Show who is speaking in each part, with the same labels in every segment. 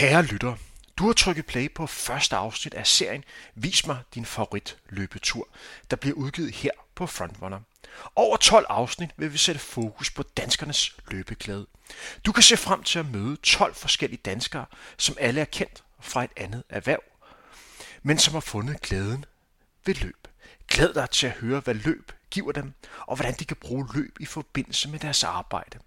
Speaker 1: Kære lytter, du har trykket play på første afsnit af serien Vis mig din favorit løbetur, der bliver udgivet her på Frontrunner. Over 12 afsnit vil vi sætte fokus på danskernes løbeglæde. Du kan se frem til at møde 12 forskellige danskere, som alle er kendt fra et andet erhverv, men som har fundet glæden ved løb. Glæd dig til at høre, hvad løb giver dem, og hvordan de kan bruge løb i forbindelse med deres arbejde.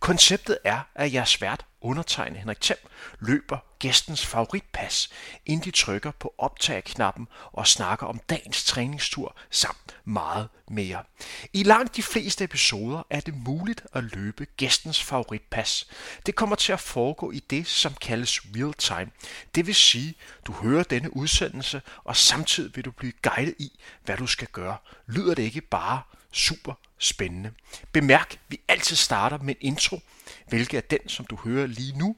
Speaker 1: Konceptet er, at jeres vært undertegnet Henrik Thiem løber gæstens favoritpas, inden de trykker på optag-knappen og snakker om dagens træningstur samt meget mere. I langt de fleste episoder er det muligt at løbe gæstens favoritpas. Det kommer til at foregå i det, som kaldes real time. Det vil sige, du hører denne udsendelse, og samtidig vil du blive guidet i, hvad du skal gøre. Lyder det ikke bare super spændende. Bemærk, vi altid starter med en intro, hvilket er den, som du hører lige nu,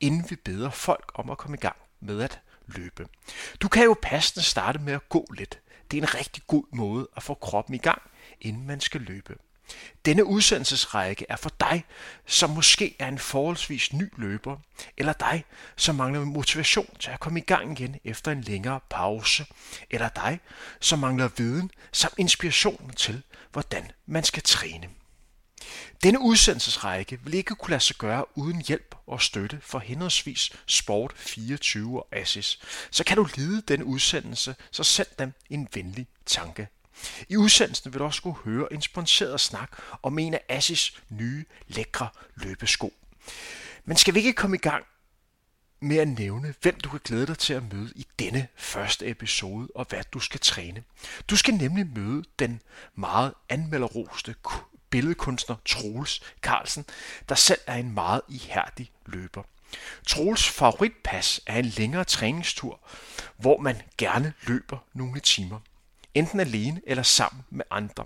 Speaker 1: inden vi beder folk om at komme i gang med at løbe. Du kan jo passende starte med at gå lidt. Det er en rigtig god måde at få kroppen i gang, inden man skal løbe. Denne udsendelsesrække er for dig, som måske er en forholdsvis ny løber, eller dig, som mangler motivation til at komme i gang igen efter en længere pause, eller dig, som mangler viden samt inspiration til, hvordan man skal træne. Denne udsendelsesrække vil ikke kunne lade sig gøre uden hjælp og støtte fra henholdsvis Sport 24 og Assis. Så kan du lide denne udsendelse, så send dem en venlig tanke. I udsendelsen vil du også kunne høre en sponsoreret snak om en af Assis nye, lækre løbesko. Men skal vi ikke komme i gang med at nævne, hvem du kan glæde dig til at møde i denne første episode, og hvad du skal træne. Du skal nemlig møde den meget anmelderoste billedkunstner Troels Carlsen, der selv er en meget ihærdig løber. Troels favoritpas er en længere træningstur, hvor man gerne løber nogle timer. Enten alene eller sammen med andre.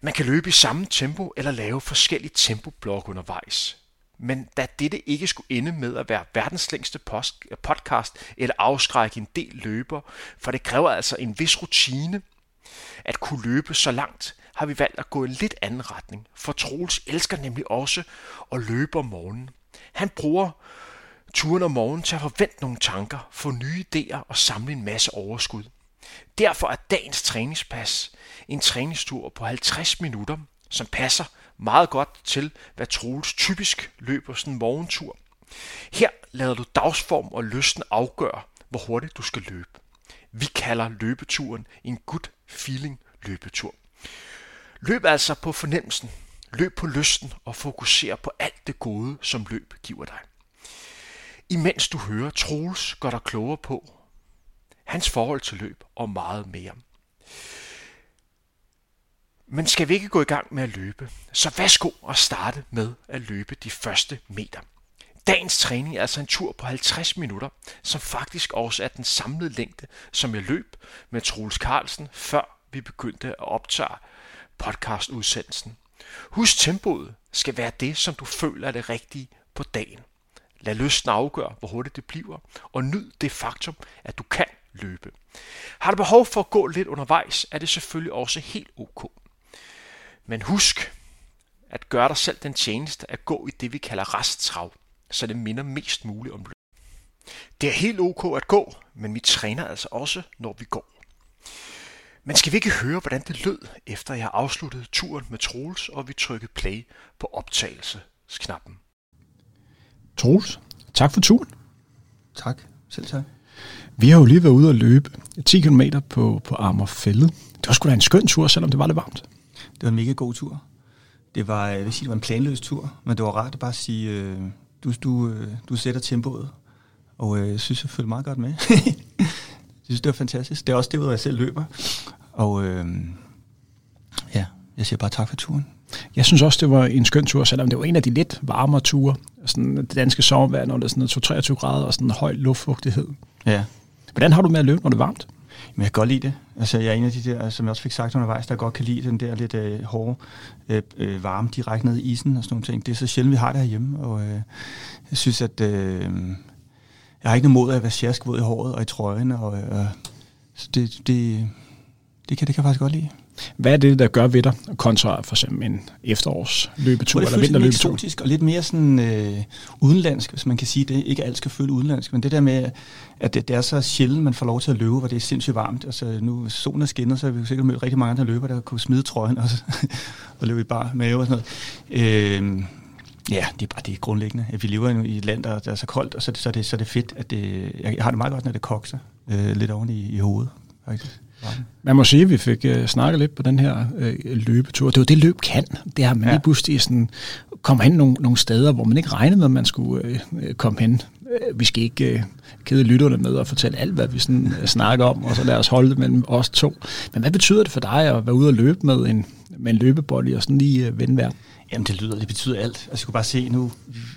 Speaker 1: Man kan løbe i samme tempo eller lave forskellige tempoblok undervejs. Men da dette ikke skulle ende med at være verdens længste podcast eller afskrække en del løber, for det kræver altså en vis rutine at kunne løbe så langt, har vi valgt at gå en lidt anden retning. For Troels elsker nemlig også at løbe om morgenen. Han bruger turen om morgenen til at forvente nogle tanker, få nye idéer og samle en masse overskud. Derfor er dagens træningspas en træningstur på 50 minutter, som passer meget godt til, hvad Troels typisk løber sådan en morgentur. Her lader du dagsform og lysten afgøre, hvor hurtigt du skal løbe. Vi kalder løbeturen en good feeling løbetur. Løb altså på fornemmelsen, løb på lysten og fokuser på alt det gode, som løb giver dig. Imens du hører Troels gør dig klogere på hans forhold til løb og meget mere. Men skal vi ikke gå i gang med at løbe, så værsgo at starte med at løbe de første meter. Dagens træning er altså en tur på 50 minutter, som faktisk også er den samlede længde, som jeg løb med Troels Carlsen, før vi begyndte at optage podcastudsendelsen. Husk tempoet skal være det, som du føler er det rigtige på dagen. Lad lysten afgøre, hvor hurtigt det bliver, og nyd det faktum, at du kan løbe. Har du behov for at gå lidt undervejs, er det selvfølgelig også helt ok. Men husk at gøre dig selv den tjeneste at gå i det, vi kalder resttrav, så det minder mest muligt om løb. Det er helt ok at gå, men vi træner altså også, når vi går. Men skal vi ikke høre, hvordan det lød, efter jeg afsluttede turen med Troels, og vi trykkede play på optagelsesknappen?
Speaker 2: Troels, tak for turen.
Speaker 3: Tak, selv tak.
Speaker 2: Vi har jo lige været ude og løbe 10 km på, på Amagerfælde. Det var sgu da en skøn tur, selvom det var lidt varmt.
Speaker 3: Det var en mega god tur. Det var, jeg vil sige, det var en planløs tur, men det var rart at bare sige, øh, du, du, øh, du sætter tempoet, og øh, jeg synes, jeg følger meget godt med. Jeg synes, det var fantastisk. Det er også det, hvor jeg selv løber. Og øh, ja, jeg siger bare tak for turen.
Speaker 2: Jeg synes også, det var en skøn tur, selvom det var en af de lidt varmere ture. Sådan det danske sommervejr, når det er sådan 23 grader og sådan en høj luftfugtighed.
Speaker 3: Ja.
Speaker 2: Hvordan har du med at løbe, når det er varmt?
Speaker 3: Men jeg kan godt lide det. Altså, jeg er en af de der, som jeg også fik sagt undervejs, der godt kan lide den der lidt øh, hårde øh, øh, varme direkte ned i isen og sådan nogle ting. Det er så sjældent, vi har det herhjemme, og øh, jeg synes, at øh, jeg har ikke noget mod at være sjaskvåd i håret og i trøjen, og, øh, så det, det, det, kan, det kan jeg faktisk godt lide.
Speaker 1: Hvad er det, der gør ved dig, kontra for eksempel en efterårsløbetur eller vinterløbetur?
Speaker 3: Det og lidt mere sådan øh, udenlandsk, hvis man kan sige det. Ikke alt skal føle udenlandsk, men det der med, at det, det er så sjældent, man får lov til at løbe, hvor det er sindssygt varmt. Altså nu solen er skinner, så har vi sikkert mødt rigtig mange andre løber, der kunne smide trøjen og, og løbe i bar mave og sådan noget. Øh, Ja, det er bare det grundlæggende. At vi lever i et land, der, er så koldt, og så, så, er det, så er det fedt, at det, jeg har det meget godt, når det kokser øh, lidt oven i, i hovedet, faktisk.
Speaker 1: Man må sige, at vi fik uh, snakket lidt på den her uh, løbetur. Det var det, løb kan. Det har man ja. lige pludselig sådan, kommer hen nogle, nogle steder, hvor man ikke regnede med, at man skulle uh, komme hen. Uh, vi skal ikke uh, kede lytterne med og fortælle alt, hvad vi sådan, uh, snakker om, og så lad os holde det mellem os to. Men hvad betyder det for dig at være ude og løbe med en, med en løbebold og sådan lige uh, vende verden?
Speaker 3: Jamen det lyder, det betyder alt. Altså jeg kunne bare se, nu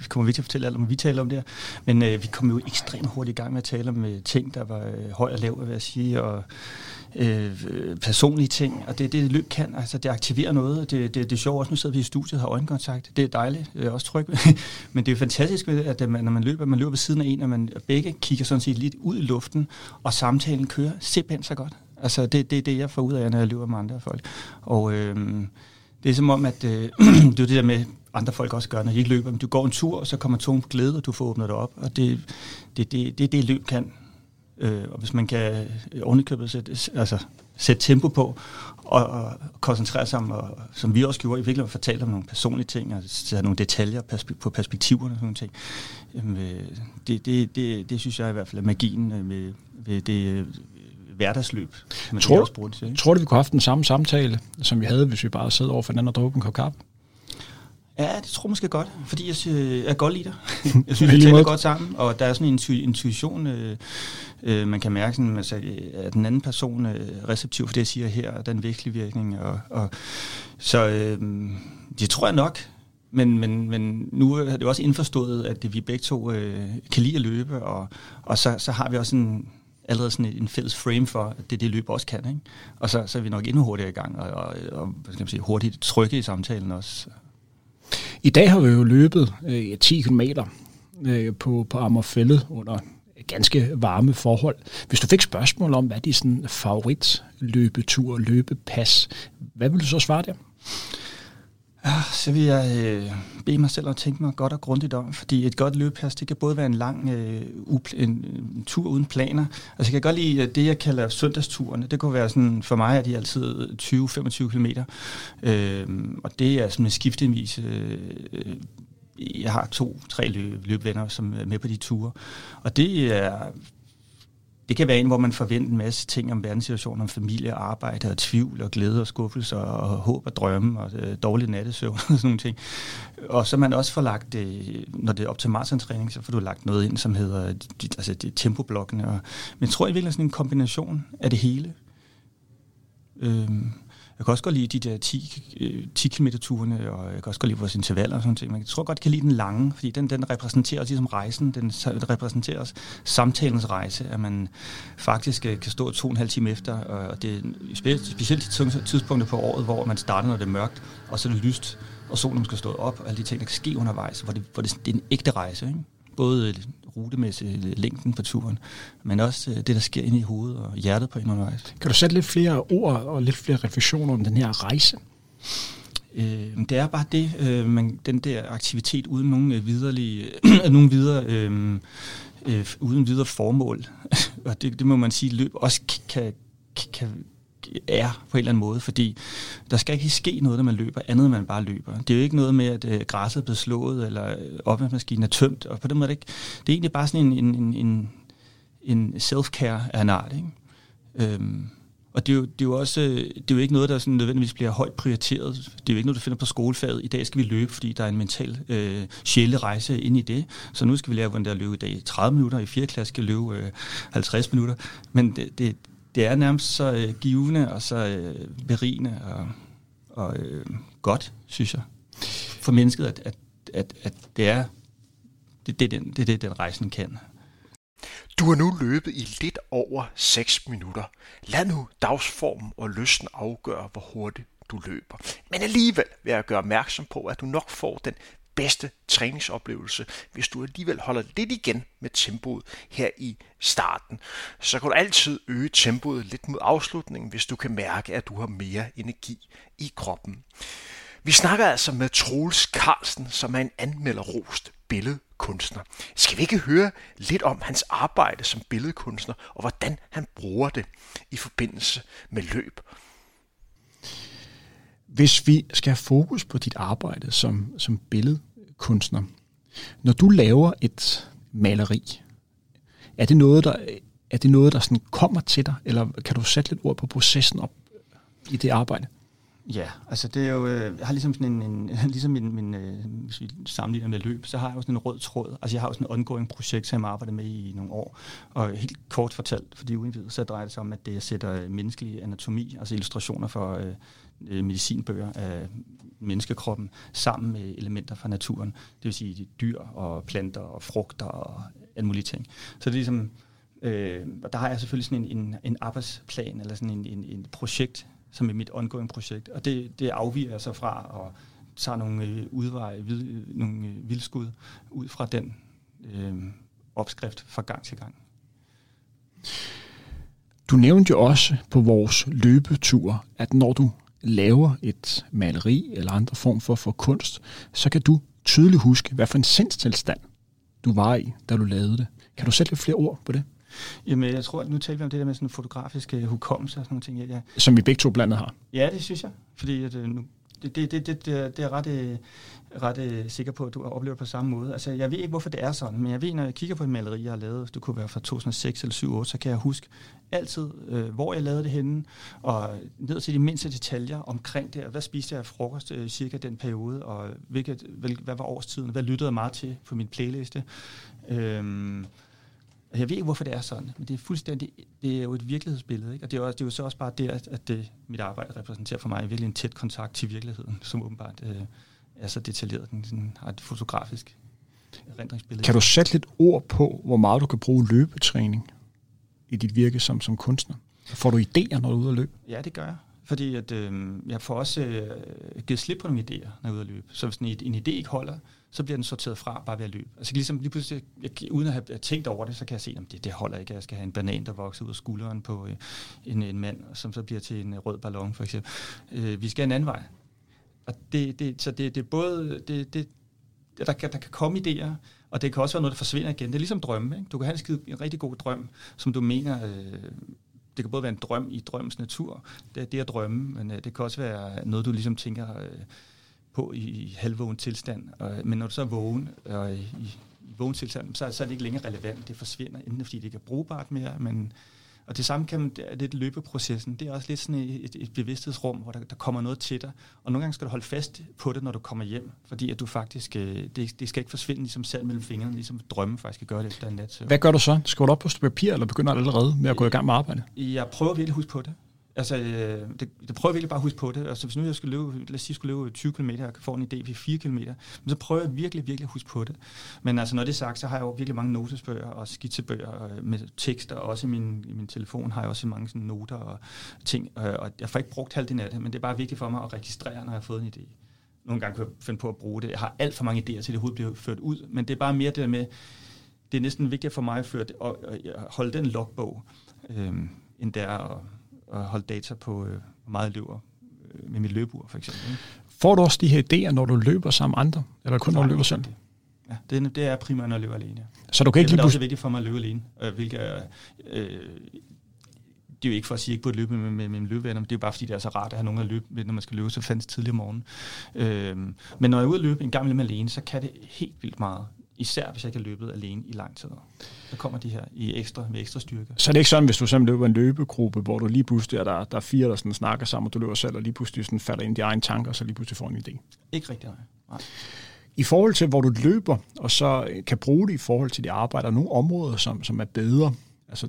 Speaker 3: kommer vi til at fortælle alt om, vi taler om det her. Men øh, vi kom jo ekstremt hurtigt i gang med at tale om øh, ting, der var øh, høj og lav, vil jeg sige, og øh, personlige ting. Og det det løb kan, altså det aktiverer noget. Det, det, det er sjovt også, nu sidder vi i studiet og har øjenkontakt. Det er dejligt, jeg er også tryg Men det er fantastisk, at man, når man løber, man løber ved siden af en, og man begge kigger sådan set lidt ud i luften, og samtalen kører simpelthen så godt. Altså det er det, det, jeg får ud af, når jeg løber med andre folk. Og øh, det er som om, at øh, det er det der med, andre folk også gør, når de ikke løber. Men du går en tur, og så kommer togen glæde, og du får åbnet det op. Og det er det, det, det, det, løb kan. Øh, og hvis man kan ovenikøbet sætte, altså, sætte tempo på, og, og koncentrere sig om, og, som vi også gjorde, i virkeligheden fortælle om nogle personlige ting, og sætte nogle detaljer på perspektiverne og sådan nogle ting. Øh, det, det, det, det synes jeg i hvert fald er magien øh, med, det hverdagsløb.
Speaker 1: Tror, også bruger det til, tror du, vi kunne have haft den samme samtale, som vi havde, hvis vi bare sad over for hinanden og drog en kop kaffe?
Speaker 3: Ja, det tror jeg måske godt, fordi jeg, synes, jeg er godt lide dig. jeg synes, vi taler godt sammen, og der er sådan en intuition, øh, øh, man kan mærke, sådan, altså, at den anden person er receptiv for det, jeg siger her, og den virkelig virkning. Og, og, så øh, det tror jeg nok, men, men, men nu er det også indforstået, at vi begge to øh, kan lide at løbe, og, og så, så har vi også en, allerede sådan en fælles frame for, at det det løb også kan. Ikke? Og så, så er vi nok endnu hurtigere i gang, og, og, og hvad skal man sige, hurtigt trykke i samtalen også.
Speaker 1: I dag har vi jo løbet øh, 10 km øh, på, på Ammerfællet under ganske varme forhold. Hvis du fik spørgsmål om, hvad er din sådan, favorit løbetur, løbepas, hvad vil du så svare der?
Speaker 3: Ja, så vil jeg øh, bede mig selv at tænke mig godt og grundigt om, fordi et godt løbepas, det kan både være en lang øh, upl- en, en tur uden planer. Altså jeg kan godt lide øh, det, jeg kalder søndagsturene. Det kunne være sådan, for mig er de altid 20-25 km. Øh, og det er sådan en skiftevis øh, øh jeg har to-tre løb, løbvenner, som er med på de ture. Og det er det kan være en, hvor man forventer en masse ting om verdenssituationen, om familie, arbejde og tvivl og glæde og skuffelse og, og håb og drømme og øh, dårlig nattesøvn og sådan nogle ting. Og så man også får lagt, øh, når det er op til maratontræning, så får du lagt noget ind, som hedder de, altså de tempoblokkene. Og, men jeg tror i virkeligheden sådan en kombination af det hele. Øhm, jeg kan også godt lide de der 10, 10 km turene, og jeg kan også godt lide vores intervaller og sådan noget. Men jeg tror godt, jeg kan lide den lange, fordi den, den repræsenterer os ligesom rejsen, den repræsenterer os samtalens rejse, at man faktisk øh, kan stå to og en halv time efter, og det er specielt tidspunkter på året, hvor man starter, når det er mørkt, og så er det lyst, og solen skal stå op, og alle de ting, der kan ske undervejs, hvor det, hvor det, det er en ægte rejse. Ikke? Både rutemæssigt længden på turen, men også øh, det, der sker inde i hovedet og hjertet på en undervejs.
Speaker 1: Kan du sætte lidt flere ord og lidt flere refleksioner om den her rejse?
Speaker 3: Øh, det er bare det, øh, man, den der aktivitet uden nogen øh, viderelige, nogen videre, øh, øh, uden videre formål, og det, det må man sige, løb også kan, kan, er på en eller anden måde, fordi der skal ikke ske noget, når man løber, andet end man bare løber. Det er jo ikke noget med, at øh, græsset er blevet slået, eller øh, opvaskemaskinen er tømt, og på den måde det ikke. Det er egentlig bare sådan en, en, en, en self-care af en art, ikke? Øhm, og det er, jo, det er jo også øh, det er jo ikke noget, der sådan nødvendigvis bliver højt prioriteret. Det er jo ikke noget, du finder på skolefaget. I dag skal vi løbe, fordi der er en mental øh, sjælerejse ind i det. Så nu skal vi lære, hvordan det er at løbe i dag. 30 minutter, i 4. klasse skal løbe øh, 50 minutter. Men det, det, det er nærmest så øh, givende og så øh, berigende og, og øh, godt, synes jeg, for mennesket, at, at, at, at det er det, det, den, det, det, den rejsen kan.
Speaker 4: Du har nu løbet i lidt over 6 minutter. Lad nu dagsformen og lysten afgøre, hvor hurtigt du løber. Men alligevel vil jeg gøre opmærksom på, at du nok får den bedste træningsoplevelse, hvis du alligevel holder lidt igen med tempoet her i starten. Så kan du altid øge tempoet lidt mod afslutningen, hvis du kan mærke, at du har mere energi i kroppen. Vi snakker altså med Troels Carlsen, som er en anmelderrost billedkunstner. Skal vi ikke høre lidt om hans arbejde som billedkunstner, og hvordan han bruger det i forbindelse med løb?
Speaker 1: Hvis vi skal have fokus på dit arbejde som, som billedkunstner, når du laver et maleri, er det noget, der, er det noget, der sådan kommer til dig, eller kan du sætte lidt ord på processen op i det arbejde?
Speaker 3: Ja, altså det er jo, øh, jeg har ligesom sådan en, en ligesom min, min øh, hvis vi sammenligner med løb, så har jeg jo sådan en rød tråd. Altså jeg har jo sådan en ongoing projekt, som jeg har arbejdet med i nogle år. Og helt kort fortalt, fordi uindvidet, så drejer det sig om, at det sætter øh, menneskelig anatomi, altså illustrationer for øh, medicinbøger af menneskekroppen, sammen med elementer fra naturen. Det vil sige dyr og planter og frugter og alle mulige ting. Så det er ligesom, øh, der har jeg selvfølgelig sådan en, en, en arbejdsplan, eller sådan en, en, en projekt, som er mit ongoing projekt. Og det, det afviger jeg så fra og tager nogle øh, udveje, vid, øh, nogle øh, vildskud ud fra den øh, opskrift fra gang til gang.
Speaker 1: Du nævnte jo også på vores løbetur, at når du laver et maleri eller andre form for, for kunst, så kan du tydeligt huske, hvad for en sindstilstand du var i, da du lavede det. Kan du sætte lidt flere ord på det?
Speaker 3: Jamen, jeg tror, at nu taler vi om det der med sådan fotografisk uh, hukommelse og sådan nogle ting. Ja, ja.
Speaker 1: Som vi begge to blandet har.
Speaker 3: Ja, det synes jeg. Fordi at, uh, nu, det, det, det, det, det, er ret, øh, ret øh, sikker på, at du oplever på samme måde. Altså, jeg ved ikke, hvorfor det er sådan, men jeg ved, når jeg kigger på et maleri, jeg har lavet, det kunne være fra 2006 eller 2008, så kan jeg huske altid, øh, hvor jeg lavede det henne, og ned til de mindste detaljer omkring det. Hvad spiste jeg af frokost øh, cirka den periode, og hvilket, hvad, hvad var årstiden, hvad lyttede jeg meget til på min playliste. Øhm, jeg ved ikke, hvorfor det er sådan, men det er fuldstændig, det er jo et virkelighedsbillede, ikke? og det er, også, det er jo så også bare der, at det, mit arbejde repræsenterer for mig virkelig en tæt kontakt til virkeligheden, som åbenbart øh, er så detaljeret, den sådan, har et fotografisk erindringsbillede.
Speaker 1: Kan du sætte lidt ord på, hvor meget du kan bruge løbetræning i dit virke som, som kunstner? Får du idéer, når du er ude at løbe?
Speaker 3: Ja, det gør jeg. Fordi at, øh, jeg får også øh, givet slip på nogle idéer, når jeg er ude at løbe. Så hvis en, en idé ikke holder, så bliver den sorteret fra bare ved at løbe. Altså ligesom lige pludselig, jeg, uden at have tænkt over det, så kan jeg se, at det, det holder ikke, jeg skal have en banan, der vokser ud af skulderen på øh, en, en mand, som så bliver til en øh, rød ballon for eksempel. Øh, vi skal en anden vej. Og det, det, så det, det er både, det, det, der, kan, der kan komme idéer, og det kan også være noget, der forsvinder igen. Det er ligesom drømme. Ikke? Du kan have en, skide, en rigtig god drøm, som du mener, øh, det kan både være en drøm i drømmens natur, det det at drømme, men øh, det kan også være noget, du ligesom tænker, øh, på i halvvågen tilstand. Og, øh, men når du så er vågen, og øh, i, i vågen tilstand, så, så er det ikke længere relevant. Det forsvinder, enten fordi det ikke er brugbart mere, men og det samme kan man, det er lidt løbeprocessen. Det er også lidt sådan et, et bevidsthedsrum, hvor der, der kommer noget til dig. Og nogle gange skal du holde fast på det, når du kommer hjem, fordi at du faktisk, øh, det, det skal ikke forsvinde ligesom sand mellem fingrene, ligesom drømme faktisk skal gøre det efter en nat.
Speaker 1: Hvad gør du så? Skriver du op på papir, eller begynder du allerede med at gå i gang med arbejde?
Speaker 3: Jeg prøver virkelig at huske på det. Altså, øh, det, det prøver jeg virkelig bare at huske på det. Altså, hvis nu jeg skulle løbe, lad os sige, skulle løbe 20 km, og få en idé på 4 km, men så prøver jeg virkelig, virkelig at huske på det. Men altså, når det er sagt, så har jeg jo virkelig mange notesbøger og skitsebøger øh, med tekster, og også i min, i min telefon har jeg også mange sådan noter og ting, øh, og jeg får ikke brugt halvdelen af det, men det er bare vigtigt for mig at registrere, når jeg har fået en idé. Nogle gange kan jeg finde på at bruge det. Jeg har alt for mange idéer til, det hovedet bliver ført ud, men det er bare mere det der med, det er næsten vigtigt for mig at, føre det, at holde den logbog, øh, end det er at at holde data på, øh, hvor meget jeg løber øh, med mit løbeur, for eksempel.
Speaker 1: Får du også de her idéer, når du løber sammen med andre? Eller kun når du løber selv?
Speaker 3: Ja, det, det er primært, når jeg løber alene.
Speaker 1: Så du kan ikke
Speaker 3: det, det er også vigtigt for mig at løbe alene, øh, hvilket øh, det er jo ikke for at sige, at jeg ikke burde løbe med, med, med mine løbevenner, men det er jo bare fordi, det er så rart at have nogen at løbe med, når man skal løbe så fandt tidlig om morgenen. Øh, men når jeg er ude at løbe en gang imellem alene, så kan det helt vildt meget. Især hvis jeg ikke har løbet alene i lang tid. Så kommer de her i ekstra, med ekstra styrke.
Speaker 1: Så det er ikke sådan, hvis du simpelthen løber en løbegruppe, hvor du lige pludselig er der, der er fire, der sådan snakker sammen, og du løber selv, og lige pludselig sådan falder ind i egne tanker, og så lige pludselig får en idé.
Speaker 3: Ikke rigtigt, nej. nej.
Speaker 1: I forhold til, hvor du løber, og så kan bruge det i forhold til dit arbejde, er nogle områder, som, som er bedre? Altså,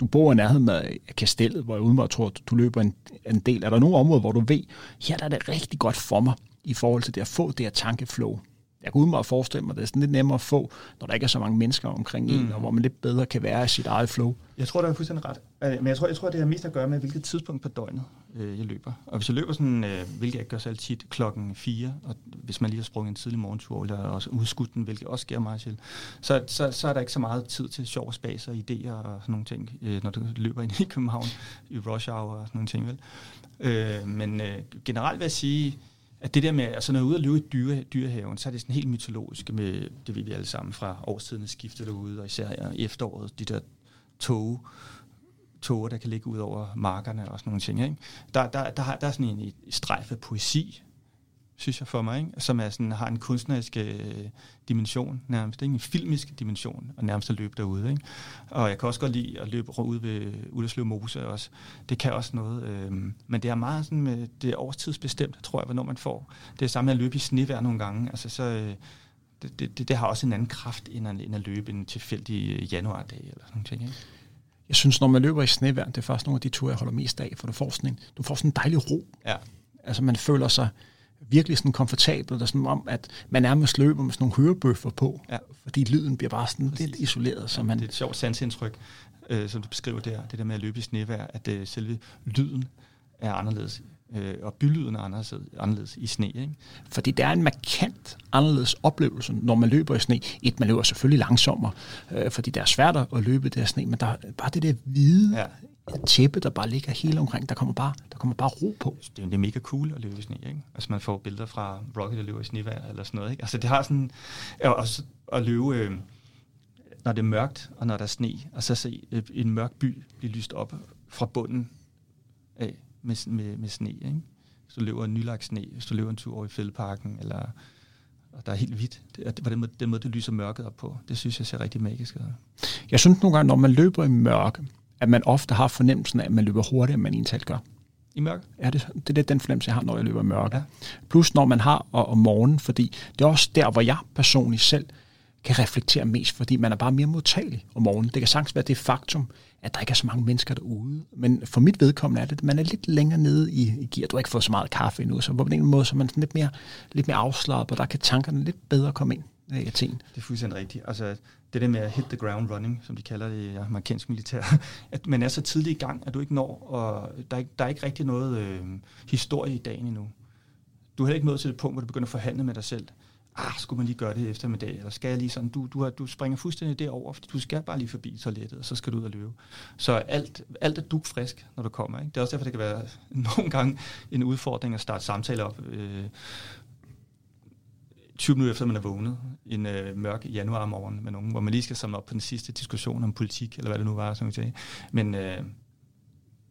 Speaker 1: du bor i nærheden af kastellet, hvor jeg udenbart tror, at du løber en, en del. Er der nogle områder, hvor du ved, her der er det rigtig godt for mig, i forhold til det at få det her tankeflow? Jeg kan udenbart forestille mig, det er sådan lidt nemmere at få, når der ikke er så mange mennesker omkring en, mm. og hvor man lidt bedre kan være i sit eget flow.
Speaker 3: Jeg tror, der er fuldstændig ret. Øh, men jeg tror, jeg tror, det har mest at gøre med, hvilket tidspunkt på døgnet øh, jeg løber. Og hvis jeg løber sådan, øh, hvilket jeg gør så altid klokken 4, og hvis man lige har sprunget en tidlig morgentur, eller også udskudt den, hvilket også sker meget til, så, så, så er der ikke så meget tid til sjov og spas og idéer og sådan nogle ting, øh, når du løber ind i København i rush hour og sådan nogle ting. Vel? Øh, men øh, generelt vil jeg sige, at det der med, altså når jeg er ude og løbe i dyre, dyrehaven, så er det sådan helt mytologisk med, det ved vi alle sammen fra årstidens skifte derude, og især i efteråret, de der tog, tåger, der kan ligge ud over markerne og sådan nogle ting. Ikke? Der, der, der, der er sådan en, en strejf af poesi, synes jeg for mig, ikke? som er sådan, har en kunstnerisk øh, dimension nærmest, ikke? en filmisk dimension, og nærmest at løbe derude. Ikke? Og jeg kan også godt lide at løbe ud ved Ullerslev Mose også. Det kan også noget, øh, men det er meget sådan, med, det er årstidsbestemt, tror jeg, hvornår man får. Det er samme med at løbe i snevejr nogle gange, altså så... Øh, det, det, det, har også en anden kraft, end at, end at løbe en tilfældig januardag eller sådan noget. Ikke?
Speaker 1: Jeg synes, når man løber i snevejr, det er faktisk nogle af de ture, jeg holder mest af, for du får sådan en, du får sådan en dejlig ro.
Speaker 3: Ja.
Speaker 1: Altså man føler sig virkelig sådan komfortabel, og sådan om, at man nærmest løber med sådan nogle hørebøffer på, ja. fordi lyden bliver bare sådan Præcis. lidt isoleret. Så man
Speaker 3: det er et sjovt sansindtryk, øh, som du beskriver der, det der med at løbe i snevejr, at øh, selve lyden er anderledes øh, og bylyden er anderledes, anderledes i sne. Ikke?
Speaker 1: Fordi det er en markant anderledes oplevelse, når man løber i sne. Et, man løber selvfølgelig langsommere, øh, fordi det er svært at løbe det der sne, men der er bare det der hvide ja. Tæppe, der bare ligger hele omkring, der kommer bare, der kommer bare ro på.
Speaker 3: Det er, det er mega cool at løbe i sne, ikke? Altså man får billeder fra Rocket, der løber i snevejr eller sådan noget, ikke? Altså det har sådan, også at løbe, øh, når det er mørkt, og når der er sne, og så se en mørk by blive lyst op fra bunden af med, med, med sne. Ikke? Hvis du løber en nylagt sne, hvis du løber en tur over i fældeparken, eller og der er helt hvidt. Det er, den måde, den måde, det lyser mørket op på. Det synes jeg ser rigtig magisk ud.
Speaker 1: Jeg synes nogle gange, når man løber i mørke, at man ofte har fornemmelsen af, at man løber hurtigere, end man egentlig gør.
Speaker 3: I mørke?
Speaker 1: Ja, det, det er den fornemmelse, jeg har, når jeg løber i mørke. Ja. Plus når man har og, om morgenen, fordi det er også der, hvor jeg personligt selv kan reflektere mest, fordi man er bare mere modtagelig om morgenen. Det kan sagtens være det faktum, at der ikke er så mange mennesker derude. Men for mit vedkommende er det, at man er lidt længere nede i, i gear. Du har ikke fået så meget kaffe endnu, så på en måde så er man sådan lidt mere, lidt mere afslappet, og der kan tankerne lidt bedre komme ind af Athen.
Speaker 3: Det er fuldstændig rigtigt. Altså, det der med at hit the ground running, som de kalder det i amerikansk militær, at man er så tidligt i gang, at du ikke når, og der er ikke, der er ikke rigtig noget øh, historie i dagen endnu. Du er heller ikke nået til det punkt, hvor du begynder at forhandle med dig selv ah, skulle man lige gøre det eftermiddag, eller skal jeg lige sådan, du, du, har, du springer fuldstændig derover, fordi du skal bare lige forbi toilettet, og så skal du ud og løbe. Så alt, alt er dugfrisk, når du kommer. Ikke? Det er også derfor, det kan være nogle gange en udfordring at starte samtaler op, øh, 20 minutter efter man er vågnet en øh, mørk januar morgen med nogen, hvor man lige skal samle op på den sidste diskussion om politik, eller hvad det nu var, som vi sagde. Men øh,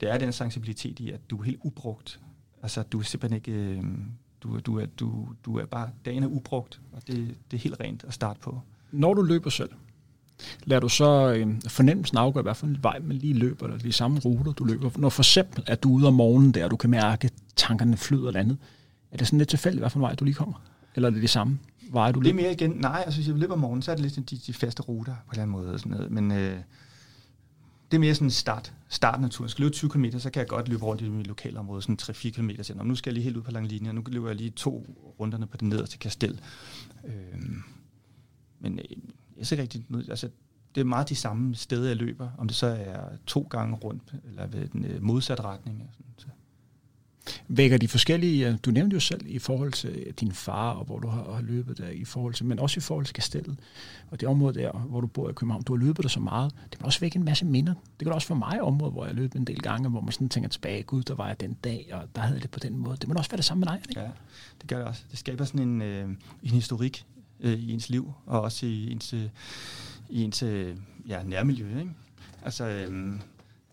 Speaker 3: det er den sensibilitet i, at du er helt ubrugt. Altså, du er simpelthen ikke... Øh, du, du, er, du, du er bare, dagen er ubrugt, og det, det er helt rent at starte på.
Speaker 1: Når du løber selv, lader du så øh, fornemmelsen afgøre, hvad for en vej man lige løber, eller de samme ruter, du løber. Når for eksempel at du ude om morgenen der, og du kan mærke, at tankerne flyder eller andet, er det sådan lidt tilfældigt, hvad for en vej du lige kommer? Eller er det det samme vej, du?
Speaker 3: Det er mere igen, nej, altså hvis jeg løber om morgenen, så er det lidt de, de faste ruter på en eller anden måde. Og sådan noget. Men øh, det er mere sådan en start, starten af turen. Skal jeg løbe 20 km, så kan jeg godt løbe rundt i mit lokale område, sådan 3-4 km. Så nu skal jeg lige helt ud på lang linje, og nu løber jeg lige to runderne på den nederste kastel. Øhm, men øh, jeg ser rigtig, altså, det er meget de samme steder, jeg løber, om det så er to gange rundt, eller ved den øh, modsatte retning. Sådan, så.
Speaker 1: Vækker de forskellige, du nævnte jo selv i forhold til din far, og hvor du har, har løbet der, i forhold til, men også i forhold til Kastellet, og det område der, hvor du bor i København, du har løbet der så meget, det kan også vække en masse minder. Det kan også for mig område, hvor jeg løb en del gange, hvor man sådan tænker tilbage, gud, der var jeg den dag, og der havde jeg det på den måde. Det må også være det samme med dig, ikke?
Speaker 3: Ja, det gør det også. Det skaber sådan en, øh, en historik øh, i ens liv, og også i ens, øh, i ens øh, ja, nærmiljø, ikke? Altså, øh,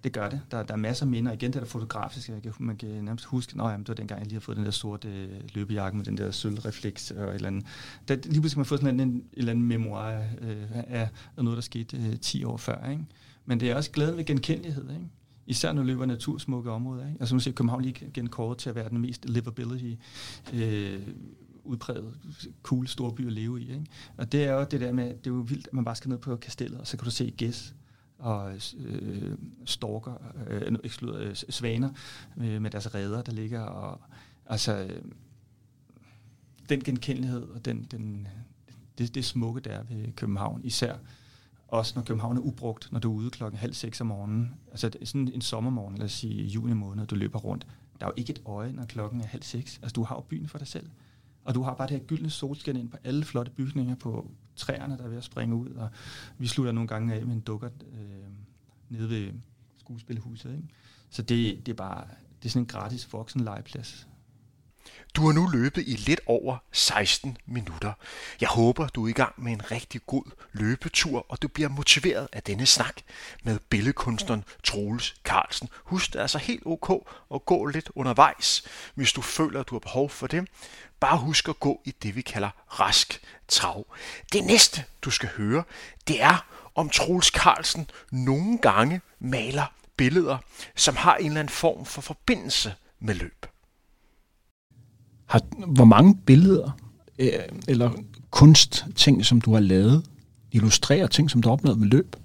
Speaker 3: det gør det. Der, der er masser af minder. Igen, det er der fotografiske. Jeg kan, man kan nærmest huske, at det var dengang, jeg lige har fået den der sorte øh, løbejakke med den der sølvrefleks og et eller andet. Der, lige pludselig kan man få sådan en, en, en eller anden memoir øh, af, af noget, der skete øh, 10 år før. Ikke? Men det er også glæden ved genkendelighed. Ikke? Især når du løber natursmukke områder. Ikke? Altså nu ser København lige igen kåret til at være den mest livability øh, udpræget, cool storby at leve i. Ikke? Og det er jo det der med, det er jo vildt, at man bare skal ned på kastellet, og så kan du se gæs og øh, storker, øh, ekskluderet, øh, svaner øh, med deres redder, der ligger. Og, altså, øh, den genkendelighed og den, den, det, det smukke, der er ved København, især også når København er ubrugt, når du er ude klokken halv seks om morgenen. Altså sådan en sommermorgen, lad os sige juni måned, du løber rundt. Der er jo ikke et øje, når klokken er halv seks. Altså, du har jo byen for dig selv. Og du har bare det her gyldne solskin ind på alle flotte bygninger, på træerne, der er ved at springe ud. Og vi slutter nogle gange af med en dukker øh, nede ved skuespilhuset. Ikke? Så det, det er bare det er sådan en gratis voksen legeplads.
Speaker 4: Du har nu løbet i lidt over 16 minutter. Jeg håber, du er i gang med en rigtig god løbetur, og du bliver motiveret af denne snak med billedkunstneren Troels Carlsen. Husk, det er altså helt ok at gå lidt undervejs, hvis du føler, at du har behov for det. Bare husk at gå i det, vi kalder rask trav. Det næste, du skal høre, det er, om Troels Carlsen nogle gange maler billeder, som har en eller anden form for forbindelse med løb.
Speaker 1: Har, hvor mange billeder øh, eller kunstting, som du har lavet, illustrerer ting, som du har opnået med løb?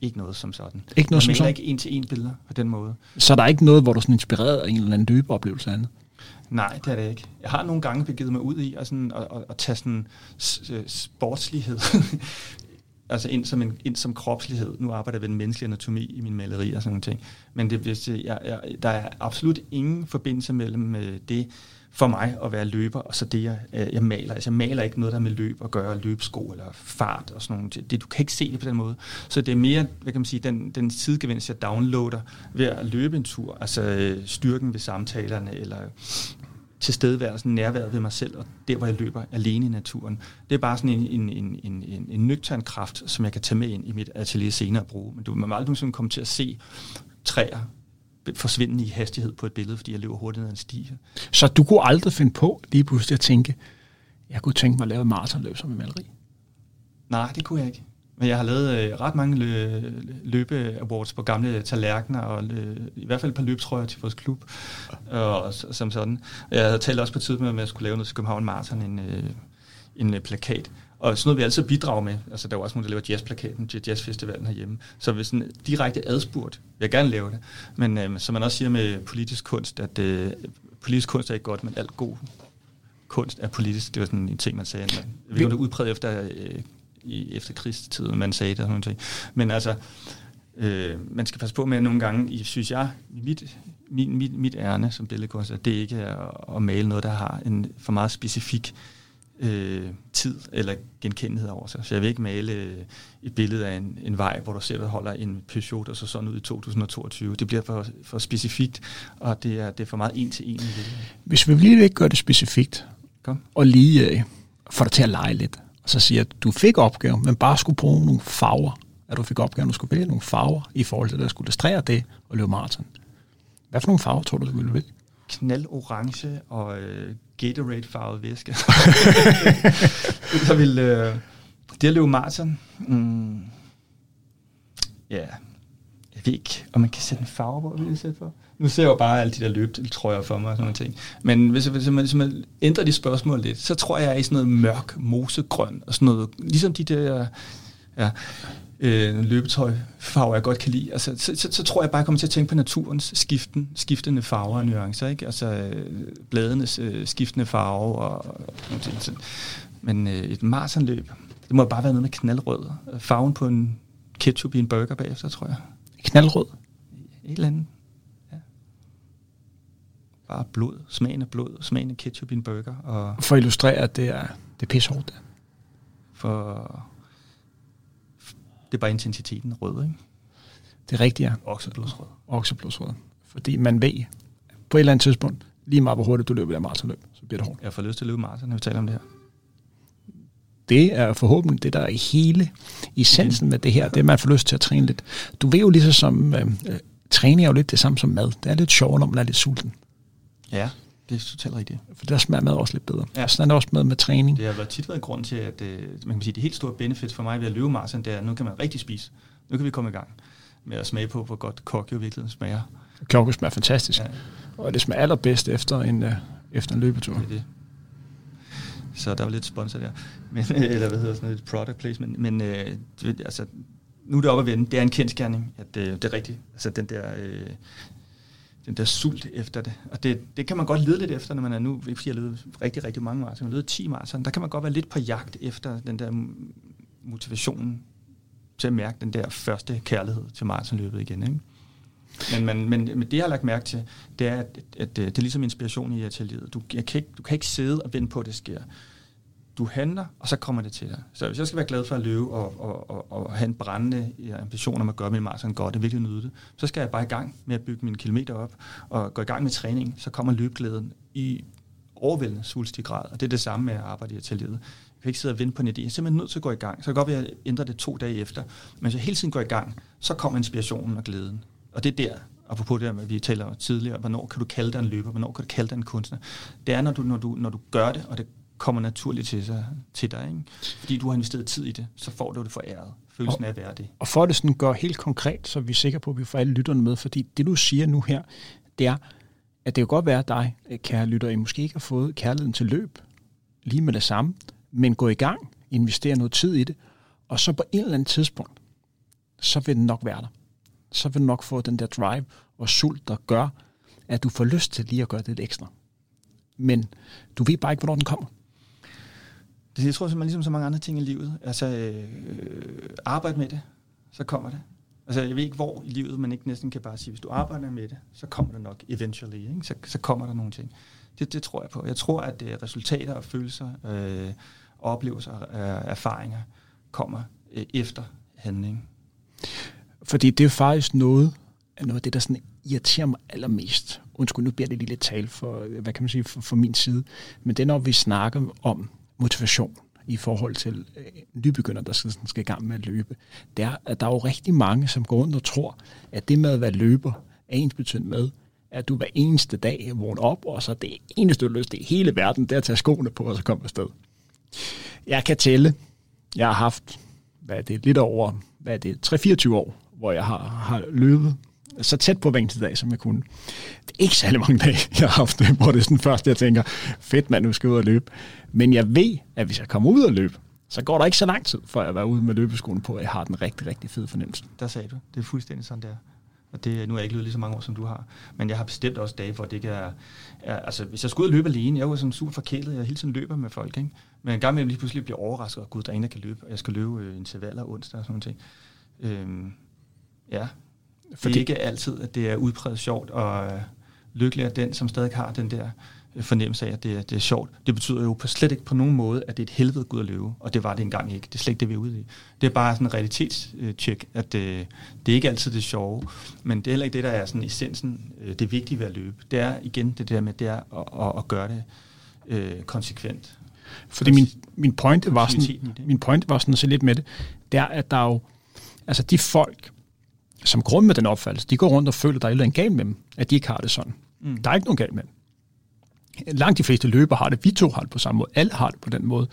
Speaker 3: Ikke noget som sådan.
Speaker 1: Ikke noget
Speaker 3: jeg
Speaker 1: som sådan?
Speaker 3: ikke en-til-en billeder på den måde.
Speaker 1: Så der er ikke noget, hvor du er sådan inspireret af en eller anden løbeoplevelse andet?
Speaker 3: Nej, det er det ikke. Jeg har nogle gange begivet mig ud i at, sådan, at, at, at tage sådan sportslighed altså ind som, en, ind som kropslighed. Nu arbejder jeg ved den menneskelige anatomi i min maleri og sådan nogle ting. Men det, jeg, jeg, der er absolut ingen forbindelse mellem øh, det for mig at være løber, og så det, jeg, øh, jeg maler. Altså, jeg maler ikke noget, der med løb at gøre, løbsko eller fart og sådan noget. Det, du kan ikke se det på den måde. Så det er mere, hvad kan man sige, den, den sidegevinst, jeg downloader ved at løbe en tur. Altså øh, styrken ved samtalerne, eller tilstedeværelsen, nærværet ved mig selv, og der, hvor jeg løber alene i naturen. Det er bare sådan en, en, en, en, en, en nøgtern kraft, som jeg kan tage med ind i mit atelier senere og bruge. Men du må aldrig nogensinde komme til at se træer forsvinde i hastighed på et billede, fordi jeg løber hurtigt ned en sti.
Speaker 1: Så du kunne aldrig finde på lige pludselig at tænke, jeg kunne tænke mig at lave et maratonløb som en maleri?
Speaker 3: Nej, det kunne jeg ikke. Men jeg har lavet øh, ret mange lø- løbe-awards på gamle tallerkener, og øh, i hvert fald et par løbtrøjer til vores klub, og, som sådan. Jeg havde talt også på tid med, at jeg skulle lave noget til København Marathon, en, øh, en øh, plakat. Og sådan noget, vi altid bidrager med. Altså, der er også nogen, der laver jazzplakaten til jazzfestivalen herhjemme. Så hvis sådan direkte adspurgt, vil jeg gerne lave det. Men øh, som man også siger med politisk kunst, at øh, politisk kunst er ikke godt, men alt god kunst er politisk. Det var sådan en ting, man sagde. Vi var udpræget efter øh, i efterkrigstiden, man sagde det sådan noget. Men altså, øh, man skal passe på med at nogle gange, synes jeg, mit, mit, mit, mit ærne som billedkunstner, det ikke er at, at male noget, der har en for meget specifik øh, tid eller genkendelighed over sig. Så jeg vil ikke male øh, et billede af en, en vej, hvor du selv holder en Peugeot, og så sådan ud i 2022. Det bliver for, for specifikt, og det er, det er for meget en til en.
Speaker 1: Hvis vi lige ikke gør det specifikt,
Speaker 3: Kom.
Speaker 1: og lige øh, får dig til at lege lidt, og så siger, at du fik opgaven, men bare skulle bruge nogle farver. At du fik opgaven, at du skulle vælge nogle farver i forhold til, at du skulle illustrere det og løbe maraton. Hvad for nogle farver tror du, du ville vælge?
Speaker 3: Knald orange og øh, Gatorade-farvet væske. så vil øh, løbe maraton, mm, ja, jeg ved ikke, om man kan sætte en farve på, vil jeg sætte for. Nu ser jeg jo bare alle de der løbetrøjer for mig og sådan noget ting. Men hvis, hvis, man, hvis man ændrer de spørgsmål lidt, så tror jeg, jeg er i sådan noget mørk, mosegrøn og sådan noget. Ligesom de der ja, øh, løbetøjfarver, jeg godt kan lide. Altså, så, så, så, tror jeg bare, jeg kommer til at tænke på naturens skiften, skiftende farver og nuancer. Ikke? Altså øh, bladenes øh, skiftende farve og, og sådan. Men øh, et maratonløb, det må bare være noget med knaldrød. Farven på en ketchup i en burger bagefter, tror jeg.
Speaker 1: Knaldrød?
Speaker 3: Et eller andet bare blod, smagen af blod, smagen af ketchup i en burger. Og
Speaker 1: for at illustrere, at det er, det er pissehårdt.
Speaker 3: For det er bare intensiteten rød, ikke?
Speaker 1: Det er rigtigt, ja.
Speaker 3: Okseblodsrød.
Speaker 1: Okseblodsrød. Fordi man ved, på et eller andet tidspunkt, lige meget hvor hurtigt du løber der maratonløb, så bliver det hårdt.
Speaker 3: Jeg får lyst til at løbe maraton, når vi taler om det her.
Speaker 1: Det er forhåbentlig det, der er hele essensen med det her. Det er, man får lyst til at træne lidt. Du ved jo ligesom som, øh, øh, træning er jo lidt det samme som mad. Det er lidt sjovt, når man er lidt sulten.
Speaker 3: Ja, det er totalt rigtigt.
Speaker 1: For der smager mad også lidt bedre. Ja. Sådan er det også med med træning.
Speaker 3: Det har været tit været grund til, at øh, man kan sige, det helt store benefit for mig ved at løbe maraton, det er, at nu kan man rigtig spise. Nu kan vi komme i gang med at smage på, hvor godt kokjo virkelig smager.
Speaker 1: Kokjo smager fantastisk. Ja. Og det smager allerbedst efter en, uh, efter en løbetur.
Speaker 3: Det er det. Så der var lidt sponsor der. Men, eller hvad hedder sådan noget, product placement. Men øh, altså, nu er det op at vende. Det er en kendskærning, at øh, det er rigtigt. Altså den der øh, den der sult efter det. Og det, det kan man godt lede lidt efter, når man er nu, fordi jeg har rigtig, rigtig mange maraton, jeg leder 10 maraton, der kan man godt være lidt på jagt efter den der motivation til at mærke den der første kærlighed til maratonløbet igen. Ikke? Men, men, men, men det, jeg har lagt mærke til, det er, at, at, at det er ligesom inspiration i atelieret. Du, jeg kan ikke, du kan ikke sidde og vente på, at det sker. Du handler, og så kommer det til dig. Så hvis jeg skal være glad for at løbe og, og, og, og have en brændende ambition om at gøre min maraton godt og virkelig nyde det, så skal jeg bare i gang med at bygge mine kilometer op og gå i gang med træning. Så kommer løbeglæden i overvældende svulstig grad, og det er det samme med at arbejde i atelieret. Jeg kan ikke sidde og vente på en idé. Jeg er simpelthen nødt til at gå i gang. Så kan godt være, at jeg ændrer det to dage efter. Men hvis jeg hele tiden går i gang, så kommer inspirationen og glæden. Og det er der, apropos det, vi taler om tidligere, hvornår kan du kalde dig en løber, hvornår kan du kalde dig en kunstner. Det er, når du, når du, når du gør det, og det kommer naturligt til, sig, til dig. Ikke? Fordi du har investeret tid i det, så får du det foræret. Følelsen
Speaker 1: og,
Speaker 3: af det.
Speaker 1: Og for at det sådan går helt konkret, så er vi sikre på, at vi får alle lytterne med, fordi det du siger nu her, det er, at det kan godt være at dig, kære lytter, I måske ikke har fået kærligheden til løb lige med det samme, men gå i gang, investere noget tid i det, og så på en eller anden tidspunkt, så vil den nok være der. Så vil du nok få den der drive og sult, der gør, at du får lyst til lige at gøre det lidt ekstra. Men du ved bare ikke, hvornår den kommer.
Speaker 3: Det, jeg tror simpelthen ligesom så mange andre ting i livet. Altså, øh, øh, arbejde med det, så kommer det. Altså, jeg ved ikke, hvor i livet man ikke næsten kan bare sige, hvis du arbejder med det, så kommer det nok eventually. Ikke? Så, så kommer der nogle ting. Det, det tror jeg på. Jeg tror, at øh, resultater og følelser, øh, oplevelser og øh, erfaringer kommer øh, efter handling.
Speaker 1: Fordi det er faktisk noget, noget af det, der sådan irriterer mig allermest. Undskyld, nu bliver det lige lidt tal for, øh, hvad kan man sige, for, for min side. Men det er, når vi snakker om motivation i forhold til øh, nybegynder, der skal, skal i gang med at løbe. Det er, at der er jo rigtig mange, som går rundt og tror, at det med at være løber er ens betydende med, at du hver eneste dag vågner op, og så det eneste, du har lyst i hele verden, det er at tage skoene på, og så komme afsted. Jeg kan tælle. Jeg har haft, hvad er det, lidt over, hvad er det, 3-24 år, hvor jeg har, har løbet så tæt på hver eneste dag, som jeg kunne. Det er ikke særlig mange dage, jeg har haft, hvor det er sådan først, jeg tænker, fedt mand, nu skal jeg ud og løbe. Men jeg ved, at hvis jeg kommer ud og løbe, så går der ikke så lang tid, før jeg er ude med løbeskoen på, at jeg har den rigtig, rigtig fede fornemmelse.
Speaker 3: Der sagde du. Det er fuldstændig sådan der. Og det, nu er jeg ikke løbet lige så mange år, som du har. Men jeg har bestemt også dage, hvor det ikke er... er altså, hvis jeg skulle ud og løbe alene, jeg var sådan super forkælet, jeg hele tiden løber med folk, ikke? Men en gang imellem lige pludselig bliver overrasket, og gud, der er en, der kan løbe, og jeg skal løbe øh, intervaller onsdag og sådan noget. Øhm, ja, fordi det er ikke altid, at det er udpræget sjovt, og øh, lykkelig er den, som stadig har den der øh, fornemmelse af, at det er, det er sjovt. Det betyder jo på slet ikke på nogen måde, at det er et helvede Gud at løbe, og det var det engang ikke. Det er slet ikke det, vi er ude i. Det er bare sådan en realitetstjek, at det, øh, det er ikke altid det sjove, men det er heller ikke det, der er sådan essensen, det vigtige ved at løbe. Det er igen det der med, det er at, at, at gøre det øh, konsekvent.
Speaker 1: Fordi min, min pointe var sådan, min pointe var sådan så lidt med det, det er, at der er jo, altså de folk, som grund med den opfattelse, de går rundt og føler, at der er noget galt med dem, at de ikke har det sådan. Mm. Der er ikke nogen galt med dem. Langt de fleste løber har det, vi to har det på samme måde, alle har det på den måde.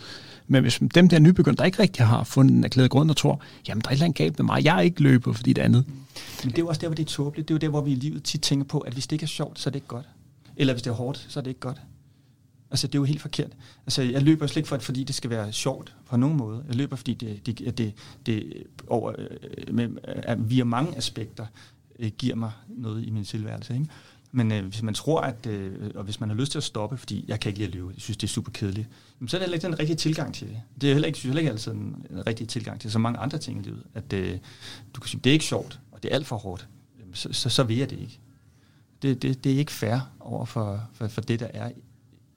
Speaker 1: Men hvis dem der nybegyndte, der ikke rigtig har fundet en erklæret grund og tror, jamen der er et eller andet galt med mig, jeg er ikke løber, fordi det andet.
Speaker 3: Men det er jo også der, hvor det er tåbeligt. Det er jo der, hvor vi i livet tit tænker på, at hvis det ikke er sjovt, så er det ikke godt. Eller hvis det er hårdt, så er det ikke godt. Altså, det er jo helt forkert. Altså, jeg løber slet ikke for, fordi det skal være sjovt på nogen måde. Jeg løber, fordi det, det, det, det over, øh, med, at via mange aspekter øh, giver mig noget i min tilværelse. Ikke? Men øh, hvis man tror, at, øh, og hvis man har lyst til at stoppe, fordi jeg kan ikke lide at løbe, jeg synes, det er super kedeligt, så er det heller ikke den rigtige tilgang til det. Det er heller ikke, synes heller ikke altid en, en rigtig tilgang til så mange andre ting i livet. At øh, du kan sige, det er ikke sjovt, og det er alt for hårdt. Så, så, så vil jeg det ikke. Det, det, det er ikke fair over for, for, for det, der er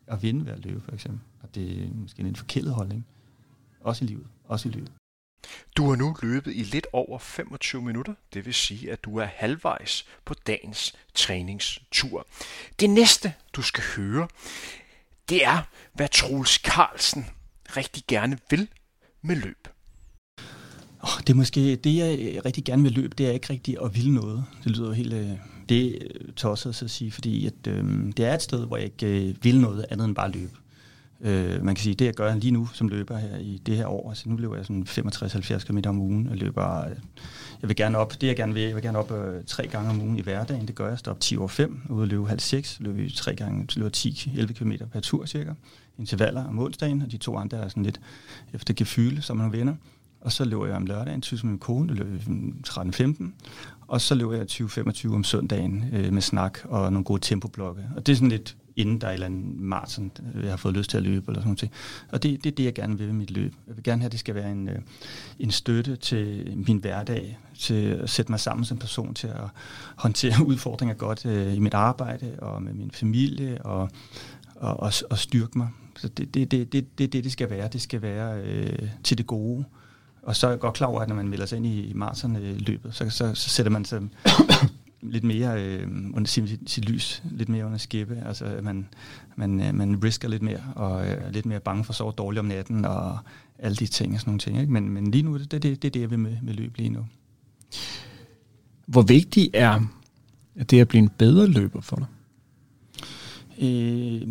Speaker 3: at vinde ved at løbe, for eksempel. Og det er måske en forkælet holdning. Også i livet. Også i livet.
Speaker 4: Du har nu løbet i lidt over 25 minutter, det vil sige, at du er halvvejs på dagens træningstur. Det næste, du skal høre, det er, hvad Troels Carlsen rigtig gerne vil med løb.
Speaker 3: Oh, det er måske det, jeg rigtig gerne vil løbe, det er ikke rigtig at ville noget. Det lyder jo helt øh, det øh, er tosset at sige, fordi at, øh, det er et sted, hvor jeg ikke øh, vil noget andet end bare løbe. Øh, man kan sige, det jeg gør lige nu som løber her i det her år, altså nu løber jeg sådan 65-70 km om ugen, og løber, øh, jeg vil gerne op, det jeg gerne vil, jeg vil gerne op øh, tre gange om ugen i hverdagen, det gør jeg, står op 10 over 5, ude og løbe halv 6, løber vi tre gange, løber 10-11 km per tur cirka, intervaller om onsdagen, og de to andre er sådan lidt efter gefyle, som man venner. Og så løber jeg om lørdagen, tysk med min kone, løb 13-15. Og så løber jeg 20-25 om søndagen øh, med snak og nogle gode tempoblokke. Og det er sådan lidt inden der er et eller andet maraton, øh, jeg har fået lyst til at løbe, eller sådan noget. Og det, det er det, jeg gerne vil med mit løb. Jeg vil gerne have, at det skal være en, øh, en støtte til min hverdag, til at sætte mig sammen som person, til at håndtere udfordringer godt øh, i mit arbejde, og med min familie, og, og, og, og styrke mig. Så det er det, det, det, det, det, det skal være. Det skal være øh, til det gode. Og så er jeg godt klar over, at når man melder sig ind i, i maratonløbet, så, så, så sætter man sig lidt mere øh, under sit, sit lys, lidt mere under skæppe. Altså man, man, øh, man risker lidt mere, og er lidt mere bange for at sove dårligt om natten, og alle de ting og sådan nogle ting. Ikke? Men, men lige nu, det er det, det, det, jeg vil med, med løb lige nu.
Speaker 5: Hvor vigtigt er det at blive en bedre løber for dig?
Speaker 3: Øh,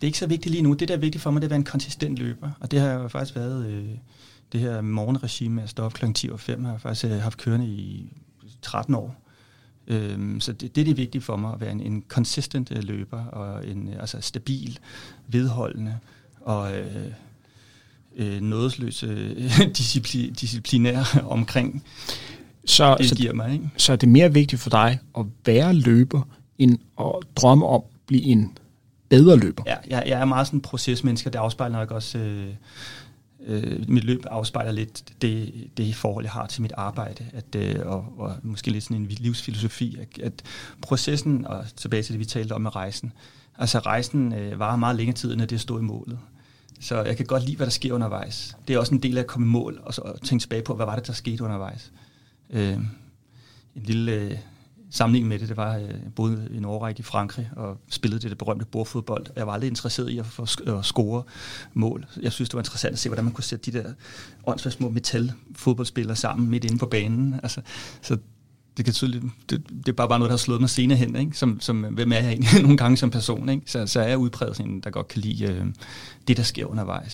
Speaker 3: det er ikke så vigtigt lige nu. Det, der er vigtigt for mig, det er at være en konsistent løber. Og det har jo faktisk været... Øh, det her morgenregime med at stå op kl. 10 og 5, har jeg faktisk øh, haft kørende i 13 år. Øhm, så det, det er det vigtige for mig, at være en, en consistent øh, løber, og en øh, altså stabil, vedholdende og øh, øh, nådesløs øh, disciplin, disciplinær omkring
Speaker 5: så,
Speaker 3: det,
Speaker 5: så,
Speaker 3: giver mig. Ikke?
Speaker 5: Så er det mere vigtigt for dig at være løber, end at drømme om at blive en bedre løber?
Speaker 3: Ja, jeg, jeg er meget sådan en procesmenneske, det afspejler nok også... Øh, øh, mit løb afspejler lidt det, det forhold, jeg har til mit arbejde, at, øh, og, og måske lidt sådan en livsfilosofi, at, at processen, og tilbage til det, vi talte om med rejsen, altså rejsen øh, varer meget længere tid, end det stod i målet. Så jeg kan godt lide, hvad der sker undervejs. Det er også en del af at komme i mål, og så tænke tilbage på, hvad var det, der skete undervejs. Øh, en lille øh, sammenligning med det, det var, at jeg boede en årrække i Frankrig og spillede det, det berømte bordfodbold. Jeg var aldrig interesseret i at, få, at øh, score mål. Jeg synes, det var interessant at se, hvordan man kunne sætte de der åndsvært små metalfodboldspillere sammen midt inde på banen. Altså, så det, kan tydeligt, det, det er bare, bare noget, der har slået mig senere hen, ikke? Som, som, hvem er jeg egentlig nogle gange som person. Ikke? Så, så er jeg udpræget sådan en, der godt kan lide øh, det, der sker undervejs.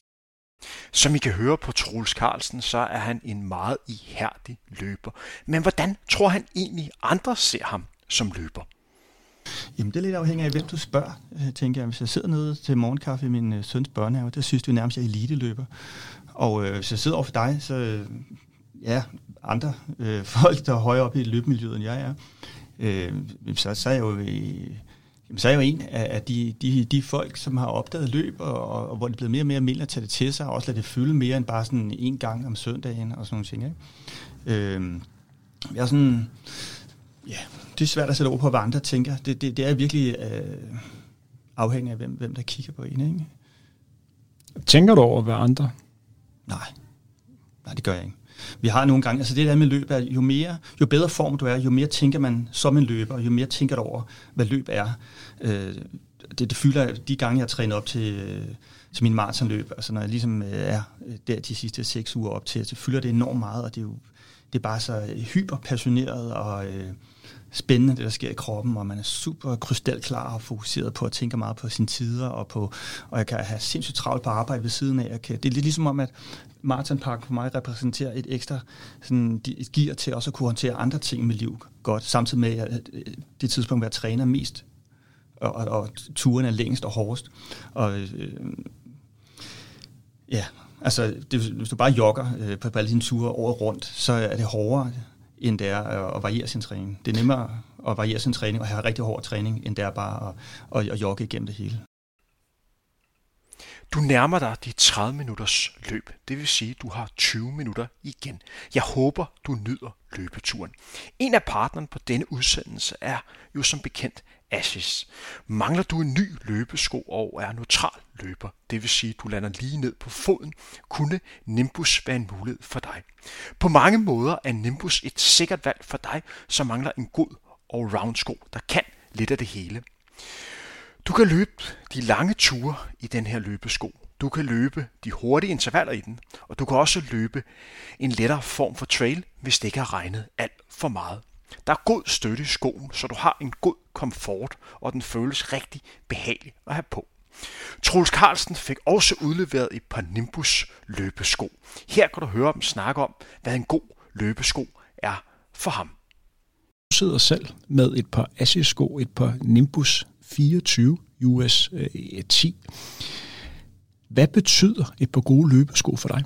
Speaker 1: Som I kan høre på Troels Carlsen, så er han en meget ihærdig løber. Men hvordan tror han egentlig andre ser ham som løber?
Speaker 3: Jamen det er lidt afhængigt af, hvem du spørger, øh, tænker jeg. Hvis jeg sidder nede til morgenkaffe i min øh, søns børnehave, der synes du nærmest, at jeg er eliteløber. Og øh, hvis jeg sidder over for dig, så øh, ja, andre øh, folk, der er højere oppe i løbemiljøet, end jeg er, øh, så, så er jeg jo i, Jamen, så er jeg jo en af de, de, de folk, som har opdaget løb, og, og hvor det er blevet mere og mere almindeligt at tage det til sig, og også lade det fylde mere end bare sådan en gang om søndagen og sådan nogle ting. Ikke? Øh, jeg er sådan, ja, det er svært at sætte ord på, hvad andre tænker. Det, det, det er virkelig øh, afhængigt af, hvem, hvem der kigger på en. Ikke?
Speaker 5: Tænker du over, hvad andre?
Speaker 3: Nej, nej, det gør jeg ikke. Vi har nogle gange, altså det der med løb er, jo, mere, jo bedre form du er, jo mere tænker man som en løber, jo mere tænker du over, hvad løb er. Øh, det, det fylder de gange, jeg træner op til, øh, til min maratonløb, altså når jeg ligesom øh, er øh, der de sidste seks uger op til, så fylder det enormt meget, og det er jo det er bare så øh, hyperpassioneret og øh, spændende, det der sker i kroppen, og man er super krystalklar og fokuseret på at tænke meget på sine tider, og, på, og jeg kan have sindssygt travlt på arbejde ved siden af. Jeg kan, det er lidt ligesom om, at maratonparken for mig repræsenterer et ekstra sådan, et gear til også at kunne håndtere andre ting i mit liv godt, samtidig med at det tidspunkt, hvor jeg træner mest, og, og, og turen er længst og hårdest. Og øh, ja, altså det, hvis du bare jogger øh, på, på alle dine ture året rundt, så er det hårdere end det er at variere sin træning. Det er nemmere at variere sin træning og have rigtig hård træning, end det er bare at, at, at jogge igennem det hele.
Speaker 1: Du nærmer dig de 30 minutters løb, det vil sige, at du har 20 minutter igen. Jeg håber, du nyder løbeturen. En af partnerne på denne udsendelse er jo som bekendt Ashes. Mangler du en ny løbesko og er neutral løber, det vil sige, at du lander lige ned på foden, kunne Nimbus være en mulighed for dig. På mange måder er Nimbus et sikkert valg for dig, som mangler en god all-round sko, der kan lidt af det hele. Du kan løbe de lange ture i den her løbesko. Du kan løbe de hurtige intervaller i den, og du kan også løbe en lettere form for trail, hvis det ikke har regnet alt for meget. Der er god støtte i skoen, så du har en god komfort, og den føles rigtig behagelig at have på. Troels Carlsen fik også udleveret et par Nimbus løbesko. Her kan du høre dem snakke om, hvad en god løbesko er for ham.
Speaker 5: Du sidder selv med et par Asics-sko, et par Nimbus 24 US 10. Hvad betyder et par gode løbesko for dig?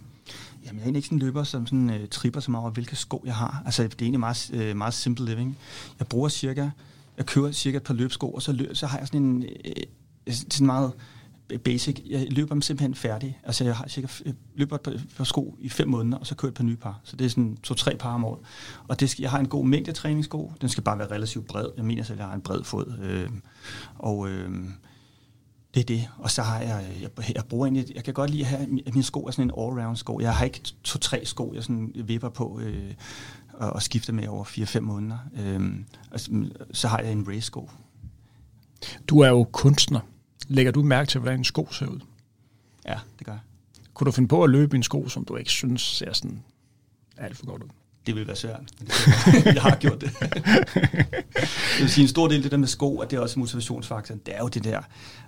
Speaker 3: Jamen, jeg er ikke sådan en løber, som sådan, uh, tripper så meget over, hvilke sko jeg har. Altså, det er egentlig meget, uh, meget simple living. Jeg bruger cirka, jeg kører cirka et par løbesko, og så, løb, så har jeg sådan en, uh, sådan meget basic. Jeg løber dem simpelthen færdig. Altså jeg har cirka jeg løber et par, par sko i fem måneder, og så kører jeg et par nye par. Så det er sådan to-tre par om året. Og det skal, jeg har en god mængde træningssko. Den skal bare være relativt bred. Jeg mener selv, at jeg har en bred fod. Øh, og øh, det er det. Og så har jeg, jeg, jeg bruger egentlig, jeg kan godt lide at have, at mine sko er sådan en all-round sko. Jeg har ikke to-tre sko, jeg sådan vipper på øh, og, og skifter med over 4-5 måneder. Øhm, og så har jeg en race-sko.
Speaker 1: Du er jo kunstner. Lægger du mærke til, hvordan en sko ser ud?
Speaker 3: Ja, det gør jeg.
Speaker 1: Kunne du finde på at løbe en sko, som du ikke synes ser sådan alt for godt ud?
Speaker 3: Det vil være svært, jeg har gjort det. jeg vil sige, en stor del af det der med sko, at det er også motivationsfaktoren, det er jo det der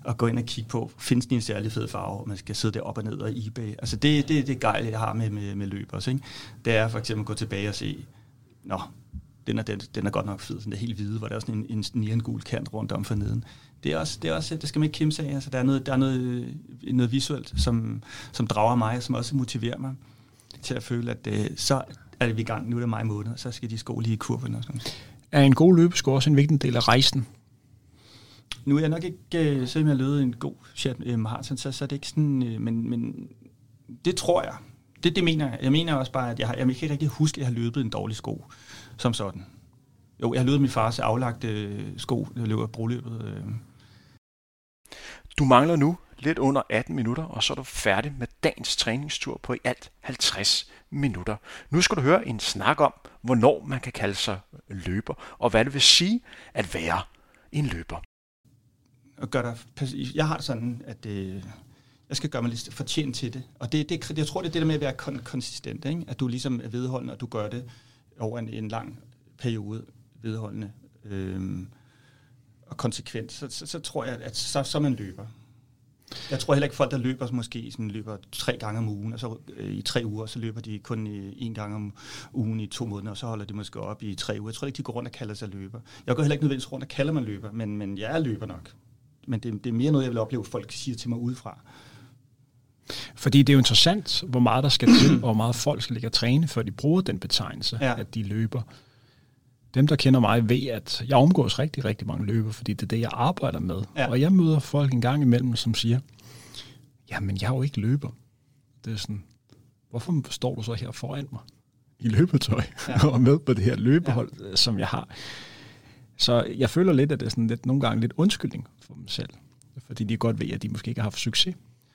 Speaker 3: at gå ind og kigge på, findes de en særlig fed farve, og man skal sidde der op og ned og eBay. Altså det, det, det gejl, jeg har med, med, med løb også. Ikke? Det er for eksempel at gå tilbage og se, nå, den er, den, den er godt nok fed, den er helt hvide, hvor der er sådan en, en nierengul kant rundt om for neden. Det er også, det er også, det skal man ikke kimse af. Altså, der er noget, der er noget, noget visuelt, som, som drager mig, som også motiverer mig til at føle, at det, så er vi i gang, nu er det maj måned, så skal de sko lige i kurven. Og sådan.
Speaker 1: Er en god løbesko også en vigtig del af rejsen?
Speaker 3: Nu er jeg nok ikke, uh, selvom jeg løbet en god chat uh, maraton, så, så er det ikke sådan, uh, men, men det tror jeg. Det, det mener jeg. Jeg mener også bare, at jeg, har, jeg kan ikke rigtig huske, at jeg har løbet en dårlig sko som sådan. Jo, jeg løbet min fars aflagte uh, sko, jeg løber broløbet. Uh.
Speaker 4: Du mangler nu lidt under 18 minutter, og så er du færdig med dagens træningstur på i alt 50 minutter. Nu skal du høre en snak om, hvornår man kan kalde sig løber, og hvad det vil sige at være en løber.
Speaker 3: Gør dig, jeg har det sådan, at øh, jeg skal gøre mig lidt fortjent til det. Og det, det, jeg tror, det er det der med at være kon- konsistent. Ikke? At du ligesom er vedholdende, og du gør det over en, en lang periode vedholdende øh, og konsekvent. Så, så, så tror jeg, at så, så man løber. Jeg tror heller ikke folk, der løber, måske sådan løber tre gange om ugen, og så øh, i tre uger, så løber de kun i, en gang om ugen i to måneder, og så holder de måske op i tre uger. Jeg tror ikke, de går rundt og kalder sig løber. Jeg går heller ikke nødvendigvis rundt og kalder mig løber, men, men jeg er løber nok. Men det, det er mere noget, jeg vil opleve, folk siger til mig udefra.
Speaker 1: Fordi det er jo interessant, hvor meget der skal til, og hvor meget folk skal ligge og træne, før de bruger den betegnelse, ja. at de løber. Dem, der kender mig, ved, at jeg omgås rigtig, rigtig mange løber, fordi det er det, jeg arbejder med. Ja. Og jeg møder folk en gang imellem, som siger, jamen, jeg er jo ikke løber. Det er sådan, hvorfor står du så her foran mig i løbetøj ja. og med på det her løbehold, ja. som jeg har? Så jeg føler lidt, at det er sådan lidt, nogle gange lidt undskyldning for dem selv. Fordi de godt ved, at de måske ikke har haft succes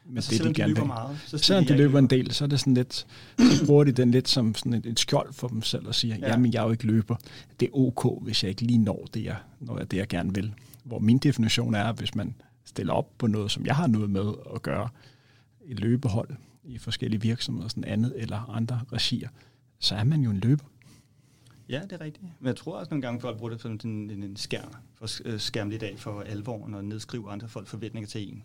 Speaker 3: med altså, det, de gerne de vil. Meget,
Speaker 1: så selvom de løber en del, så er det sådan lidt, så bruger de den lidt som sådan et, et skjold for dem selv og siger, ja. jamen jeg er jo ikke løber. Det er ok, hvis jeg ikke lige når det, jeg, når jeg, det, jeg gerne vil. Hvor min definition er, hvis man stiller op på noget, som jeg har noget med at gøre, et løbehold i forskellige virksomheder, sådan andet eller andre regier, så er man jo en løber.
Speaker 3: Ja, det er rigtigt. Men jeg tror også nogle gange, folk bruger det som en, en skærm, for at øh, skærme lidt af for alvoren og nedskrive andre folk forventninger til en.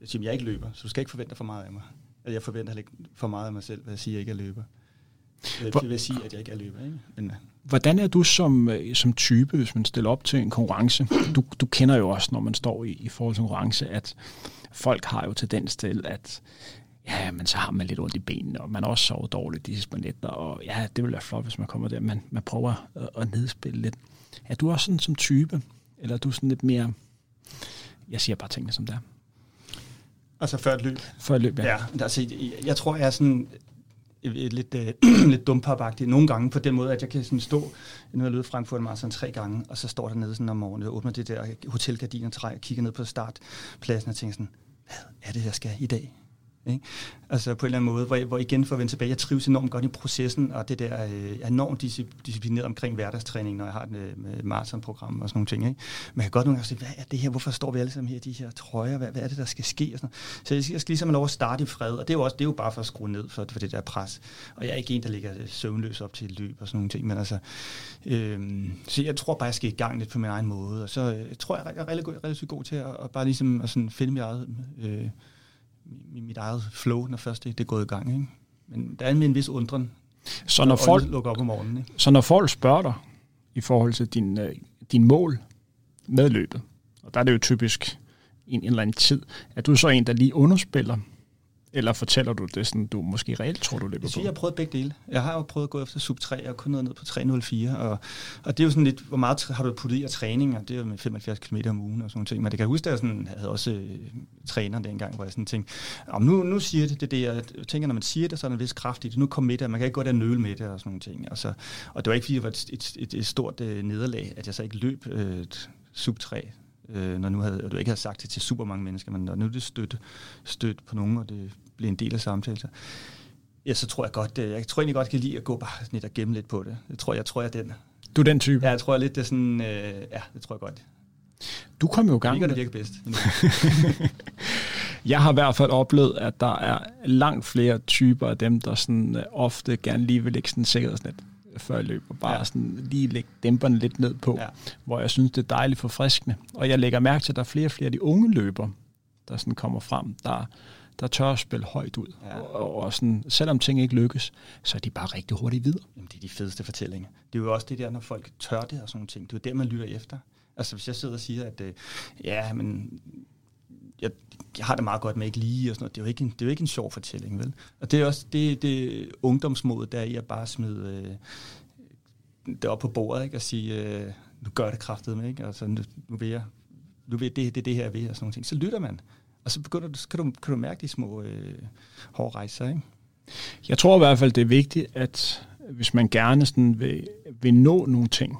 Speaker 3: Jeg siger, jeg ikke løber, så du skal ikke forvente for meget af mig. Altså, jeg forventer ikke for meget af mig selv, hvad jeg siger, jeg ikke er løber. Det vil sige, at jeg ikke er løber. Ikke? Men,
Speaker 1: Hvordan er du som, øh, som type, hvis man stiller op til en konkurrence? Du, du kender jo også, når man står i, i forhold til konkurrence, at folk har jo tendens til, at ja, men så har man lidt ondt i benene, og man også sover dårligt de sidste nætter, og ja, det vil være flot, hvis man kommer der, men man prøver at, at nedspille lidt. Er du også sådan som type, eller er du sådan lidt mere, jeg siger bare tingene som det er?
Speaker 3: Altså før et løb?
Speaker 1: Før et løb, ja.
Speaker 3: ja altså, jeg tror, jeg er sådan lidt, uh, lidt dumpapagtig nogle gange på den måde, at jeg kan sådan stå, nu har jeg løbet Frankfurt Marathon tre gange, og så står der nede sådan om morgenen, og åbner det der hotelgardin og træ, og kigger ned på startpladsen og tænker sådan, hvad er det, jeg skal i dag? Ikke? Altså på en eller anden måde, hvor, hvor igen for at vende tilbage, jeg trives enormt godt i processen, og det der øh, er enormt disciplineret omkring hverdagstræning, når jeg har øh, et øh, maratonprogram og sådan nogle ting. Ikke? Men jeg kan godt nogle gange sige, hvad er det her? Hvorfor står vi alle sammen her i de her trøjer? Hvad, hvad er det, der skal ske? Og sådan Så jeg skal, jeg skal ligesom have lov at starte i fred, og det er jo, også, det er jo bare for at skrue ned for, for det der pres. Og jeg er ikke en, der ligger øh, søvnløs op til et løb og sådan nogle ting, men altså, øh, så jeg tror bare, jeg skal i gang lidt på min egen måde, og så øh, tror jeg, jeg er relativt, relativt god til at, at bare ligesom at sådan finde mit eget... Øh, mit eget flow, når først det, det er gået i gang. Ikke? Men der er en vis undren,
Speaker 1: så når folk,
Speaker 3: lukker op om morgenen. Ikke?
Speaker 1: Så når folk spørger dig i forhold til din, øh, din mål med løbet, og der er det jo typisk en, en eller anden tid, at du så en, der lige underspiller, Eller fortæller du det sådan, du måske reelt tror, du løber
Speaker 3: Jeg synes,
Speaker 1: på?
Speaker 3: jeg har prøvet begge dele. Jeg har jo prøvet at gå efter sub 3, og kun noget ned på 304, og, og det er jo sådan lidt, hvor meget har du puttet i af træning, og det er jo med 75 km om ugen og sådan noget. Men det kan jeg huske, at jeg sådan, havde også øh, træner dengang, hvor jeg sådan tænkte, om nu, nu siger det, det det, jeg tænker, når man siger det, så er der en vis kraft i det. Nu kom med det, man kan ikke gå der nøle med det og sådan nogle ting. Og, så, og det var ikke, fordi det var et, et, et, et stort øh, nederlag, at jeg så ikke løb øh, sub 3, øh, når nu havde, og du ikke havde sagt det til super mange mennesker, men når nu det støtte, støtte på nogen, og det blev en del af samtalen, så, ja, så tror jeg godt, øh, jeg tror egentlig godt, jeg kan lide at gå bare lidt og gemme lidt på det. Jeg tror, jeg tror, jeg er den.
Speaker 1: Du er den type.
Speaker 3: Ja, jeg tror jeg lidt, det er sådan, øh, ja, det tror jeg godt.
Speaker 1: Du kom jo i gang
Speaker 3: det. virker bedst.
Speaker 1: Jeg har i hvert fald oplevet, at der er langt flere typer af dem, der sådan, øh, ofte gerne lige vil lægge sådan en sikkerhedsnet før jeg løber. Bare ja. Sådan lige lægge dæmperne lidt ned på, ja. Hvor jeg synes, det er dejligt forfriskende. Og jeg lægger mærke til, at der er flere og flere af de unge løber, der sådan kommer frem, der, der tør at spille højt ud. Ja. Og, og sådan, selvom ting ikke lykkes, så er de bare rigtig hurtigt videre.
Speaker 3: Jamen, det er de fedeste fortællinger. Det er jo også det der, når folk tør det og sådan nogle ting. Det er jo der, man lytter efter. Altså, hvis jeg sidder og siger, at øh, ja, men jeg, jeg har det meget godt med ikke lige og sådan noget. Det er jo ikke en, det er jo ikke en sjov fortælling, vel? Og det er også det, det ungdomsmod, der er i at bare smide øh, det op på bordet, ikke? Og sige, øh, nu gør det kraftet med, ikke? Altså, nu, nu vil jeg, nu vil jeg, det, det, det her, jeg vil, og sådan nogle ting. Så lytter man. Og så begynder du, så kan du, kan du mærke de små øh, hårde rejser, ikke?
Speaker 1: Jeg tror i hvert fald, det er vigtigt, at hvis man gerne sådan vil, vil nå nogle ting,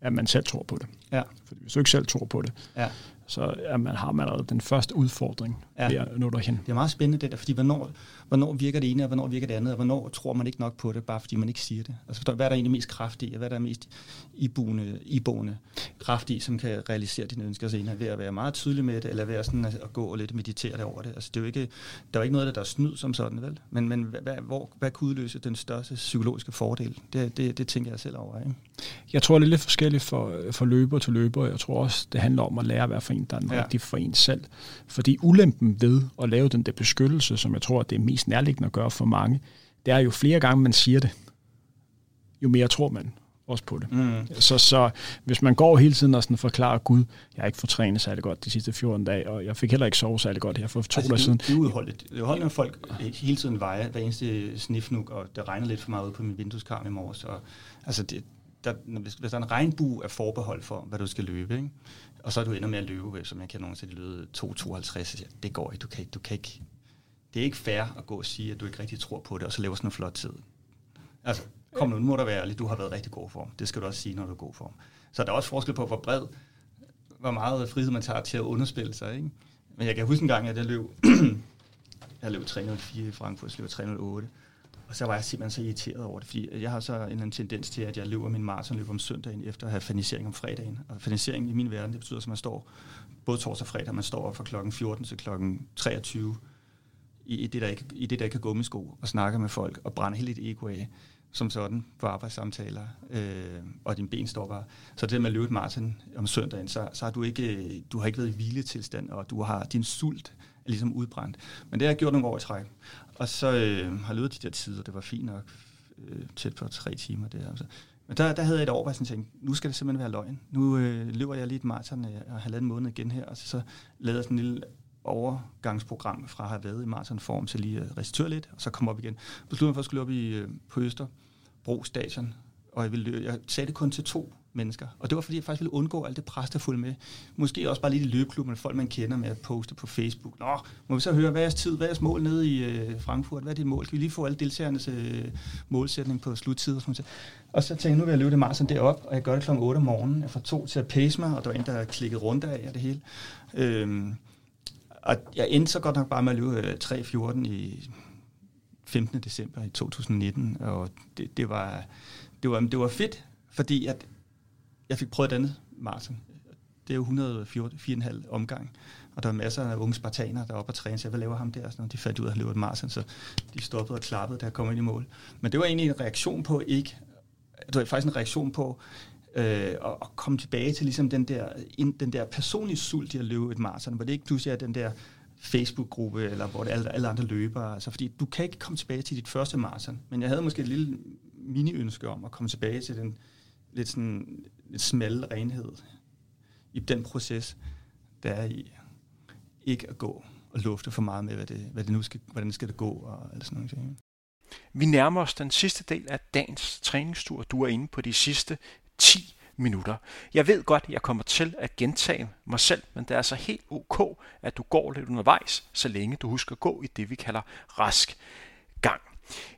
Speaker 1: at man selv tror på det.
Speaker 3: Ja.
Speaker 1: Fordi hvis du ikke selv tror på det,
Speaker 3: Ja.
Speaker 1: Så er man, har man allerede den første udfordring ja. Ved at nå derhen.
Speaker 3: Det er meget spændende det der, fordi hvornår, hvornår virker det ene, og hvornår virker det andet, og hvornår tror man ikke nok på det, bare fordi man ikke siger det. Altså forstår, hvad er der egentlig mest kraft i, og hvad er der mest iboende, iboende kraft i, som kan realisere dine ønsker senere, ved at være meget tydelig med det, eller ved at, sådan at, at gå og lidt meditere over det. Altså det er jo ikke, der er jo ikke noget, der er snyd som sådan, vel? Men, men hvad, hvor, hvad kan udløse den største psykologiske fordel? Det, det, det tænker jeg selv over, ikke?
Speaker 1: Jeg tror, det er lidt forskelligt for, for løber til løber. Jeg tror også, det handler om at lære at være for en, der er den. Ja. rigtige for en selv. Fordi ulempen ved at lave den der beskyttelse, som jeg tror, det er mest nærliggende at gøre for mange, det er jo flere gange, man siger det, jo mere tror man også på det.
Speaker 3: Mm.
Speaker 1: Så, så hvis man går hele tiden og sådan forklarer, Gud, jeg har ikke fået trænet særlig godt de sidste 14 dage, og jeg fik heller ikke sove særlig godt her for to
Speaker 3: Altså,
Speaker 1: dage siden.
Speaker 3: det, er uudholdeligt. Det er uudholdeligt, når folk hele tiden vejer hver eneste snifnuk, og det regner lidt for meget ud på min vindueskarm i morges. Og, altså det, der, hvis, hvis der er en regnbue af forbehold for, hvad du skal løbe, ikke? og så er du ender med at løbe, som jeg kan nogensinde løbe 2.52, så siger jeg, det går ikke, du kan ikke, du kan ikke. Det er ikke fair at gå og sige, at du ikke rigtig tror på det, og så laver sådan en flot tid. Altså, kom nu, nu må du være ærlig, du har været rigtig god form. Det skal du også sige, når du er god form. Så der er også forskel på, hvor bred, hvor meget frihed man tager til at underspille sig. Ikke? Men jeg kan huske en gang, at jeg løb, jeg løb 304 i Frankfurt, så løb 308. Og så var jeg simpelthen så irriteret over det, fordi jeg har så en eller anden tendens til, at jeg løber min maratonløb om søndagen, efter at have fanisering om fredagen. Og fanisering i min verden, det betyder, at man står både torsdag og fredag, man står fra klokken 14 til klokken 23 i, i, det, der ikke, i det, der ikke er gummisko, og snakker med folk, og brænder helt et ego af, som sådan, på arbejdssamtaler, øh, og din ben står bare. Så det med at løbe et maraton om søndagen, så, så har du ikke, du har ikke været i hviletilstand, og du har din sult er ligesom udbrændt. Men det har jeg gjort nogle år i træk. Og så øh, har jeg løbet de der tider, det var fint nok, øh, tæt på tre timer. Det altså. Men der, der havde jeg et år, hvor jeg sådan tænkte, nu skal det simpelthen være løgn. Nu øh, løber jeg lige et maraton øh, og har måned igen her, og så, så lavede jeg sådan en lille overgangsprogram fra at have været i maratonform til lige at restituere lidt, og så komme op igen. Besluttede mig for at skulle op i, øh, på Østerbro Station, og jeg, ville jeg sagde det kun til to mennesker. Og det var fordi, jeg faktisk ville undgå alt det pres, der fulgte med. Måske også bare lidt i løbeklubben, folk man kender med at poste på Facebook. Nå, må vi så høre, hvad er jeres tid, hvad er jeres mål nede i øh, Frankfurt? Hvad er dit mål? Kan vi lige få alle deltagernes øh, målsætning på sluttid? Og, sådan og så tænkte jeg, nu vil jeg løbe det maraton derop, og jeg gør det kl. 8 om morgenen. Jeg får to til at pace mig, og der var en, der klikkede rundt af og det hele. Øhm, og jeg endte så godt nok bare med at løbe øh, 3.14 i 15. december i 2019, og det, det, var, det, var, det var fedt, fordi at jeg fik prøvet et andet maraton. Det er jo 104,5 omgang, og der er masser af unge spartanere, der er oppe og træne, så jeg, hvad laver ham der? Og Sådan noget. De fandt ud af, at han løber et maraton, så de stoppede og klappede, da jeg kom ind i mål. Men det var egentlig en reaktion på ikke, det var faktisk en reaktion på, øh, og, og komme tilbage til ligesom den der, in, den der personlige sult i at løbe et maraton, hvor det ikke pludselig er den der Facebook-gruppe, eller hvor det er alle, alle andre løbere. Altså, fordi du kan ikke komme tilbage til dit første maraton, men jeg havde måske et lille mini-ønske om at komme tilbage til den lidt, sådan, lidt smalle renhed i den proces, der er i ikke at gå og lufte for meget med, hvad det, hvad det nu skal, hvordan skal det gå og alt sådan noget. ting.
Speaker 4: Vi nærmer os den sidste del af dagens træningstur. Du er inde på de sidste 10 minutter. Jeg ved godt, jeg kommer til at gentage mig selv, men det er altså helt ok, at du går lidt undervejs, så længe du husker at gå i det, vi kalder rask gang.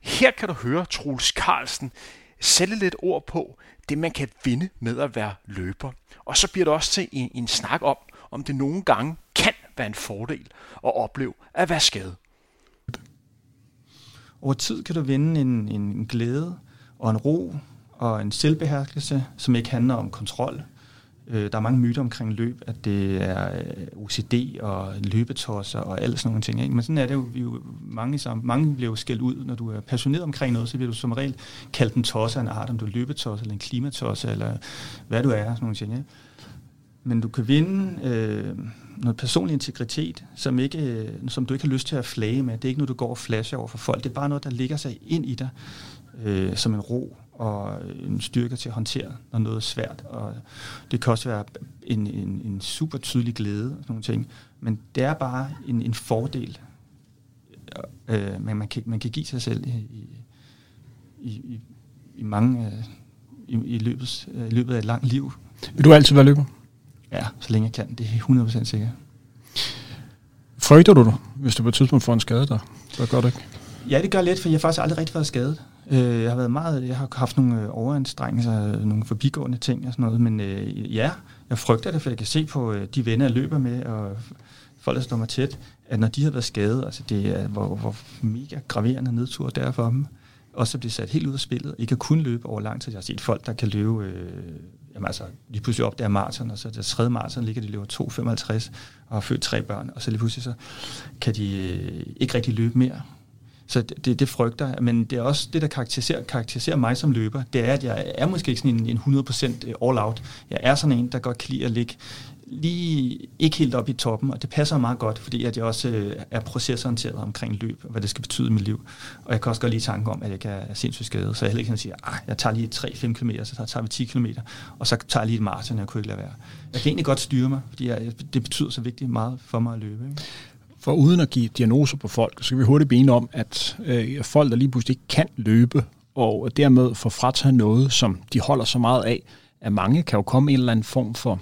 Speaker 4: Her kan du høre Troels Carlsen sætte lidt ord på det, man kan vinde med at være løber. Og så bliver det også til en, en snak om, om det nogle gange kan være en fordel at opleve at være skadet.
Speaker 3: Over tid kan du vinde en, en glæde og en ro og en selvbeherskelse, som ikke handler om kontrol. Øh, der er mange myter omkring løb, at det er øh, OCD og løbetosser og alt sådan nogle ting. Ikke? Men sådan er det jo, vi jo mange, sammen, mange bliver jo skældt ud, når du er passioneret omkring noget, så bliver du som regel kaldt en tosse af en art, om du er løbetosse eller en klimatosse, eller hvad du er, sådan nogle ting. Ikke? Men du kan vinde øh, noget personlig integritet, som, ikke, øh, som du ikke har lyst til at flage med. Det er ikke noget, du går og flasher over for folk. Det er bare noget, der ligger sig ind i dig øh, som en ro og en styrke til at håndtere, når noget er svært. Og det kan også være en, en, en super tydelig glæde og sådan nogle ting. Men det er bare en, en fordel, øh, man, man, kan, man kan give sig selv i, i, i, i mange... Øh, i, i, løbet, i løbet af et langt liv.
Speaker 1: Vil du altid være løber?
Speaker 3: Ja, så længe jeg kan. Det er 100% sikkert.
Speaker 1: Frygter du dig, hvis du på et tidspunkt får en skade der? Så gør det ikke.
Speaker 3: Ja, det gør lidt, for jeg har faktisk aldrig rigtig været skadet. Øh, jeg har været meget, jeg har haft nogle øh, overanstrengelser, nogle forbigående ting og sådan noget, men øh, ja, jeg frygter det, for jeg kan se på øh, de venner, jeg løber med, og folk, der står mig tæt, at når de har været skadet, altså det er, hvor, hvor mega graverende nedtur der er for dem, og så bliver sat helt ud af spillet, ikke at kunne løbe over lang tid. Jeg har set folk, der kan løbe, øh, jamen altså, lige pludselig op der maraton, og så der tredje maraton ligger de løber 2,55 og har født tre børn, og så lige pludselig så kan de øh, ikke rigtig løbe mere. Så det, det, frygter jeg. Men det er også det, der karakteriserer, karakteriserer mig som løber. Det er, at jeg er måske ikke sådan en, en 100% øh, all-out. Jeg er sådan en, der godt kan lide at ligge lige ikke helt op i toppen, og det passer meget godt, fordi at jeg også øh, er procesorienteret omkring løb, og hvad det skal betyde i mit liv. Og jeg kan også godt lige tanke om, at jeg kan er sindssygt skadet, så jeg heller ikke kan sige, at ah, jeg tager lige 3-5 km, så tager vi 10 km, og så tager jeg lige et maraton, jeg kunne ikke lade være. Jeg kan egentlig godt styre mig, fordi jeg, det betyder så vigtigt meget for mig at løbe. Ikke?
Speaker 1: For uden at give diagnoser på folk, så kan vi hurtigt blive om, at øh, folk, der lige pludselig ikke kan løbe, og dermed får frataget noget, som de holder så meget af, at mange kan jo komme i en eller anden form for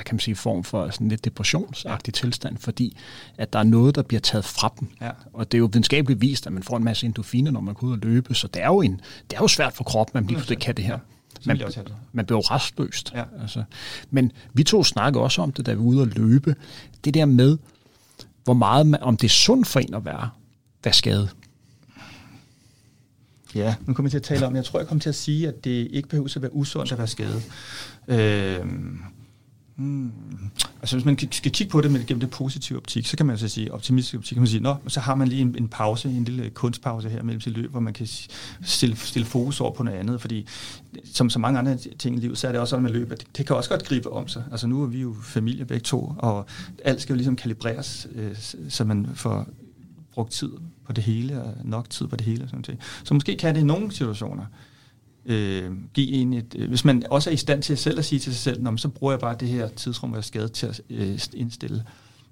Speaker 1: hvad kan man sige, form for sådan lidt depressionsagtig tilstand, fordi at der er noget, der bliver taget fra dem. Ja. Og det er jo videnskabeligt vist, at man får en masse endorfiner, når man går ud og løbe, så det er jo, en, det er jo svært for kroppen, at man lige kan det her. Ja. Man, man bliver jo restløst. Ja. Altså. Men vi to snakker også om det, da vi var ude og løbe. Det der med, hvor meget, man, om det er sundt for en at være, være skadet.
Speaker 3: Ja, nu kommer jeg til at tale om, jeg tror, jeg kommer til at sige, at det ikke behøver at være usundt at være skadet. Øh, Hmm. Altså hvis man skal kigge på det med gennem det positive optik, så kan man så sige, optimistisk optik, kan man sige, nå, så har man lige en, en pause, en lille øh, kunstpause her mellem sit løb, hvor man kan stille, stille fokus over på noget andet, fordi som så mange andre ting i livet, så er det også sådan med løb, at det, det kan også godt gribe om sig. Altså nu er vi jo familie begge to, og alt skal jo ligesom kalibreres, øh, så man får brugt tid på det hele, og nok tid på det hele. Sådan noget. Så måske kan det i nogle situationer øh, give en et, øh, hvis man også er i stand til selv at sige til sig selv, så bruger jeg bare det her tidsrum, hvor jeg er skadet til at øh, indstille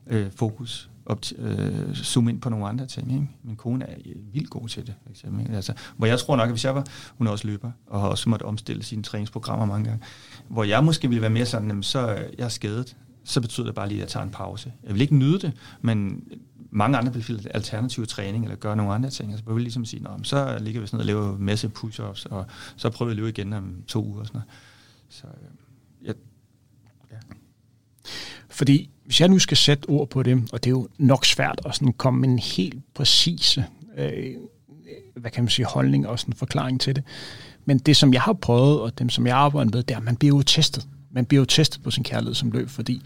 Speaker 3: øh, fokus, op til, øh, zoome ind på nogle andre ting. Ikke? Min kone er øh, vildt god til det, for eksempel. Altså, hvor jeg tror nok, at hvis jeg var, hun er også løber, og har også måttet omstille sine træningsprogrammer mange gange, hvor jeg måske ville være mere sådan, jamen, så øh, jeg er skadet, så betyder det bare lige, at jeg tager en pause. Jeg vil ikke nyde det, men mange andre vil finde alternativ træning, eller gøre nogle andre ting. Altså, jeg vil ligesom sige, Nå, så ligger vi sådan og laver en masse push-ups, og så prøver vi at løbe igen om to uger. Og sådan noget. Så, øh, ja.
Speaker 1: ja. Fordi hvis jeg nu skal sætte ord på det, og det er jo nok svært at sådan komme med en helt præcise øh, hvad kan man sige, holdning og sådan en forklaring til det. Men det, som jeg har prøvet, og dem, som jeg arbejder med, det er, at man bliver jo testet. Man bliver jo testet på sin kærlighed som løb, fordi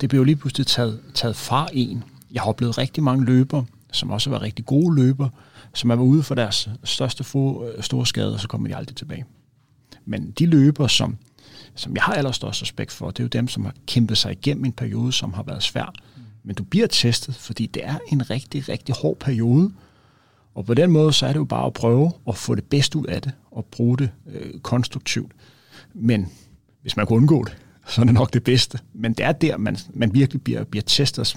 Speaker 1: det bliver jo lige pludselig taget, taget fra en. Jeg har oplevet rigtig mange løbere, som også har været rigtig gode løbere, som er ude for deres største få, øh, store skade, og så kommer de aldrig tilbage. Men de løbere, som, som jeg har allerstørst respekt for, det er jo dem, som har kæmpet sig igennem en periode, som har været svær. Men du bliver testet, fordi det er en rigtig, rigtig hård periode, og på den måde, så er det jo bare at prøve at få det bedste ud af det, og bruge det øh, konstruktivt. Men hvis man kunne undgå det, så er det nok det bedste. Men det er der, man, man virkelig bliver, bliver testet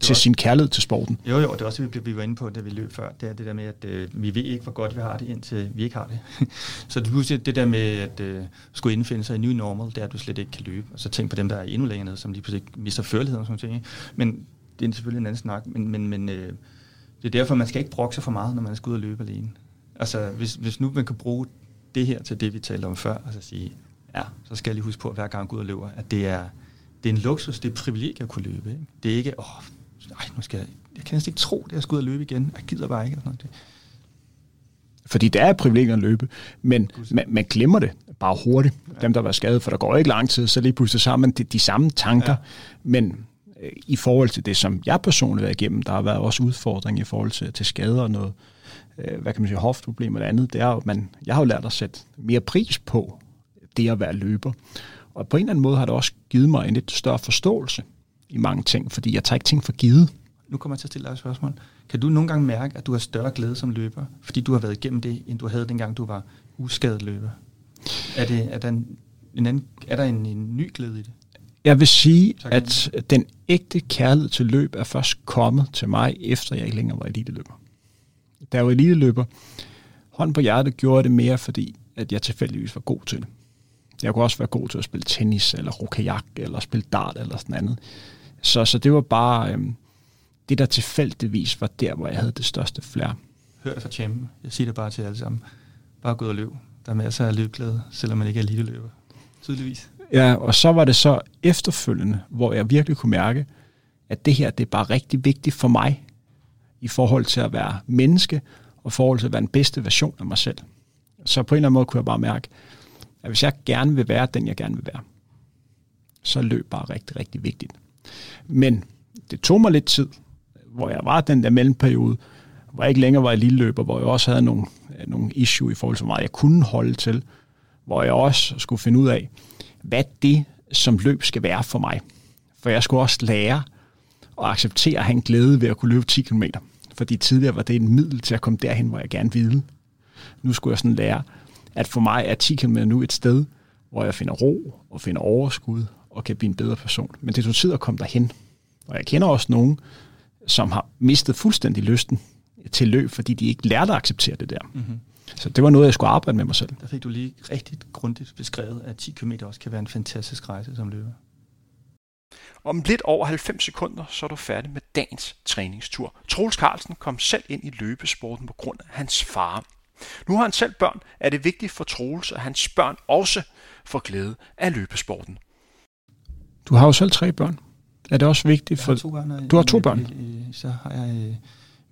Speaker 1: til sin kærlighed til sporten.
Speaker 3: Jo, jo, det er også, vi, vi var inde på, da vi løb før, det er det der med, at øh, vi ved ikke, hvor godt vi har det, indtil vi ikke har det. så du husker det der med at øh, skulle indfinde sig i ny normal, det er, at du slet ikke kan løbe. Og så tænk på dem, der er endnu længere nede, som lige pludselig mister førligheden og sådan noget. Men det er selvfølgelig en anden snak, men, men, men øh, det er derfor, man skal ikke brokke sig for meget, når man skal ud og løbe alene. Altså, hvis, hvis nu man kan bruge det her til det, vi talte om før, altså sige, ja, så skal jeg lige huske på, at hver gang jeg går ud og løber, at det er, det er en luksus, det er et privilegie at kunne løbe. Ikke? Det er ikke, åh, nej, nu skal jeg, jeg kan næsten ikke tro, at jeg skal ud og løbe igen. Jeg gider bare ikke. Sådan noget.
Speaker 1: Fordi det er et privilegie at løbe, men man, man glemmer det bare hurtigt. Dem, der var skadet, for der går ikke lang tid, så lige pludselig sammen de, de samme tanker. Ja. Men øh, i forhold til det, som jeg personligt har været igennem, der har været også udfordring i forhold til, til skader og noget, øh, hvad kan man sige, hoftproblemer og andet, det er jo, man, jeg har jo lært at sætte mere pris på det at være løber. Og på en eller anden måde har det også givet mig en lidt større forståelse i mange ting, fordi jeg tager ikke ting for givet.
Speaker 3: Nu kommer jeg til at stille dig et spørgsmål. Kan du nogle gange mærke, at du har større glæde som løber, fordi du har været igennem det, end du havde dengang du var uskadet løber? Er, det, er der, en, en, anden, er der en, en ny glæde i det?
Speaker 1: Jeg vil sige, at den ægte kærlighed til løb er først kommet til mig, efter jeg ikke længere var eliteløber. Da jeg var eliteløber, hånd på hjertet gjorde det mere, fordi at jeg tilfældigvis var god til det. Jeg kunne også være god til at spille tennis, eller rokajak, eller spille dart, eller sådan andet. Så, så det var bare øhm, det, der tilfældigvis var der, hvor jeg havde det største flær.
Speaker 3: Hør det fra champion. Jeg siger det bare til alle sammen. Bare gå ud og løb. Der er masser af løbglæde, selvom man ikke er lille løber. Tydeligvis.
Speaker 1: Ja, og så var det så efterfølgende, hvor jeg virkelig kunne mærke, at det her, det er bare rigtig vigtigt for mig, i forhold til at være menneske, og i forhold til at være den bedste version af mig selv. Så på en eller anden måde kunne jeg bare mærke, at hvis jeg gerne vil være den, jeg gerne vil være, så løb bare rigtig, rigtig vigtigt. Men det tog mig lidt tid, hvor jeg var den der mellemperiode, hvor jeg ikke længere var i lille løber, hvor jeg også havde nogle, nogle issue i forhold til, hvor meget jeg kunne holde til, hvor jeg også skulle finde ud af, hvad det som løb skal være for mig. For jeg skulle også lære at acceptere at have en glæde ved at kunne løbe 10 km. Fordi tidligere var det en middel til at komme derhen, hvor jeg gerne ville. Nu skulle jeg sådan lære, at for mig er 10 km nu et sted, hvor jeg finder ro og finder overskud og kan blive en bedre person. Men det tog tid at komme derhen. Og jeg kender også nogen, som har mistet fuldstændig lysten til løb, fordi de ikke lærte at acceptere det der. Mm-hmm. Så det var noget, jeg skulle arbejde med mig selv.
Speaker 3: Der fik du lige rigtig grundigt beskrevet, at 10 km også kan være en fantastisk rejse som løber.
Speaker 4: Om lidt over 90 sekunder, så er du færdig med dagens træningstur. Troels Carlsen kom selv ind i løbesporten på grund af hans far. Nu har han selv børn, er det vigtigt for Troels, at hans børn også får glæde af løbesporten.
Speaker 1: Du har jo selv tre børn. Er det også vigtigt for...
Speaker 3: to børn,
Speaker 1: du har to børn?
Speaker 3: Så har jeg øh,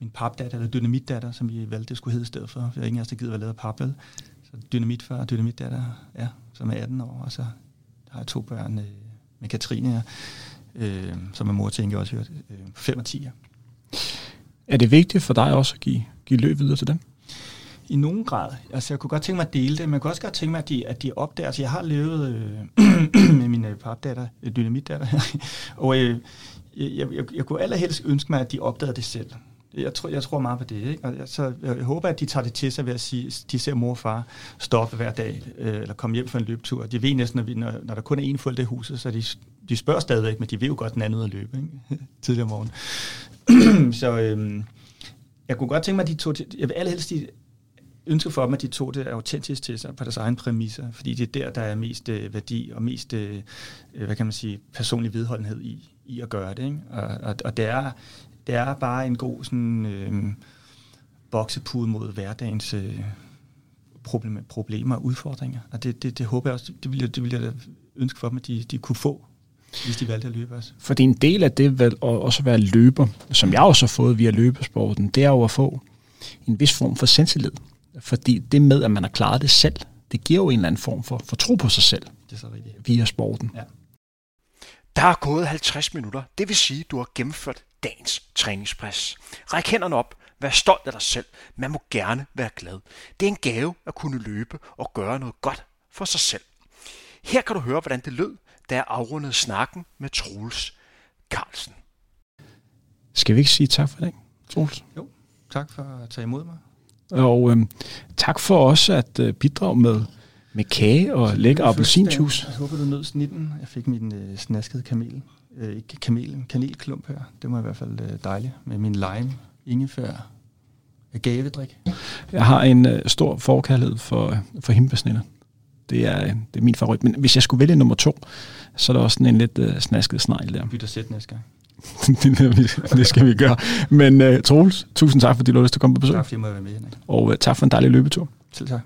Speaker 3: min papdatter, eller dynamitdatter, som vi valgte, det skulle hedde i stedet for. Jeg har ingen af os, der gider være lavet pap, vel? Så dynamitfar og dynamitdatter, ja, som er 18 år, og så har jeg to børn øh, med Katrine, øh, som er mor til Inge også hørt, øh, 5 og 10. Ja.
Speaker 1: Er det vigtigt for dig også at give, give løb videre til dem?
Speaker 3: I nogen grad. Altså, jeg kunne godt tænke mig at dele det, men jeg kunne også godt tænke mig, at de, at de opdager. Altså, jeg har levet øh, med min øh, papdatter, øh, dynamitdatter, og øh, jeg, jeg, jeg kunne allerhelst ønske mig, at de opdagede det selv. Jeg tror, jeg tror meget på det. Ikke? Og jeg, så jeg håber, at de tager det til sig ved at sige, de ser mor og far stoppe hver dag, øh, eller komme hjem for en løbetur. De ved næsten, at vi, når, når der kun er en forælder i huset, så de, de spørger stadigvæk, men de ved jo godt, den anden ud at løbe ikke? tidligere om morgenen. så øh, jeg kunne godt tænke mig, at de tog til, jeg vil allerhelst de, ønsker for dem, at de tog det autentisk til sig på deres egen præmisser, fordi det er der, der er mest øh, værdi og mest, øh, øh, hvad kan man sige, personlig vedholdenhed i, i at gøre det. Ikke? Og, og, og det, er, det er bare en god sådan, øh, boksepude mod hverdagens øh, problem, problemer og udfordringer. Og det, det, det håber jeg også, det vil jeg, det vil jeg ønske for dem, at de, de kunne få, hvis de valgte at løbe også.
Speaker 1: Fordi en del af det vel, at også være løber, som jeg også har fået via løbesporten, det er jo at få en vis form for selvtillid. Fordi det med, at man har klaret det selv, det giver jo en eller anden form for, for tro på sig selv
Speaker 3: det er så rigtigt.
Speaker 1: via sporten. Ja.
Speaker 4: Der er gået 50 minutter. Det vil sige, at du har gennemført dagens træningspres. Ræk hænderne op. Vær stolt af dig selv. Man må gerne være glad. Det er en gave at kunne løbe og gøre noget godt for sig selv. Her kan du høre, hvordan det lød, da jeg afrundede snakken med Troels Carlsen.
Speaker 1: Skal vi ikke sige tak for det, Troels?
Speaker 3: Jo, tak for at tage imod mig.
Speaker 1: Og øh, tak for også at øh, bidrage med, med kage og lækker appelsinjuice.
Speaker 3: Jeg håber, du nød snitten. Jeg fik min øh, snaskede kamel. Øh, ikke kamel, kanelklump her. Det var i hvert fald øh, dejligt. Med min lime, ingefær, gavedrik.
Speaker 1: Jeg har en øh, stor forkærlighed for, for himbesnitter. Det er, det er min favorit. Men hvis jeg skulle vælge nummer to, så er der også sådan en lidt øh, snasket snegl der.
Speaker 3: Bytter sæt næste gang.
Speaker 1: det skal vi gøre. Men uh, Troels, tusind tak, fordi du har lyst til at komme på besøg.
Speaker 3: Tak fordi jeg måtte være med, Henrik.
Speaker 1: Og uh, tak for en dejlig løbetur.
Speaker 3: Selv tak.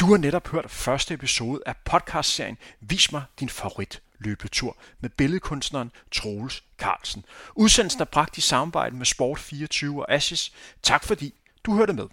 Speaker 4: Du har netop hørt første episode af podcastserien Vis mig din favorit løbetur med billedkunstneren Troels Carlsen. Udsendelsen er bragt i samarbejde med Sport24 og Ashes. Tak fordi du hørte med.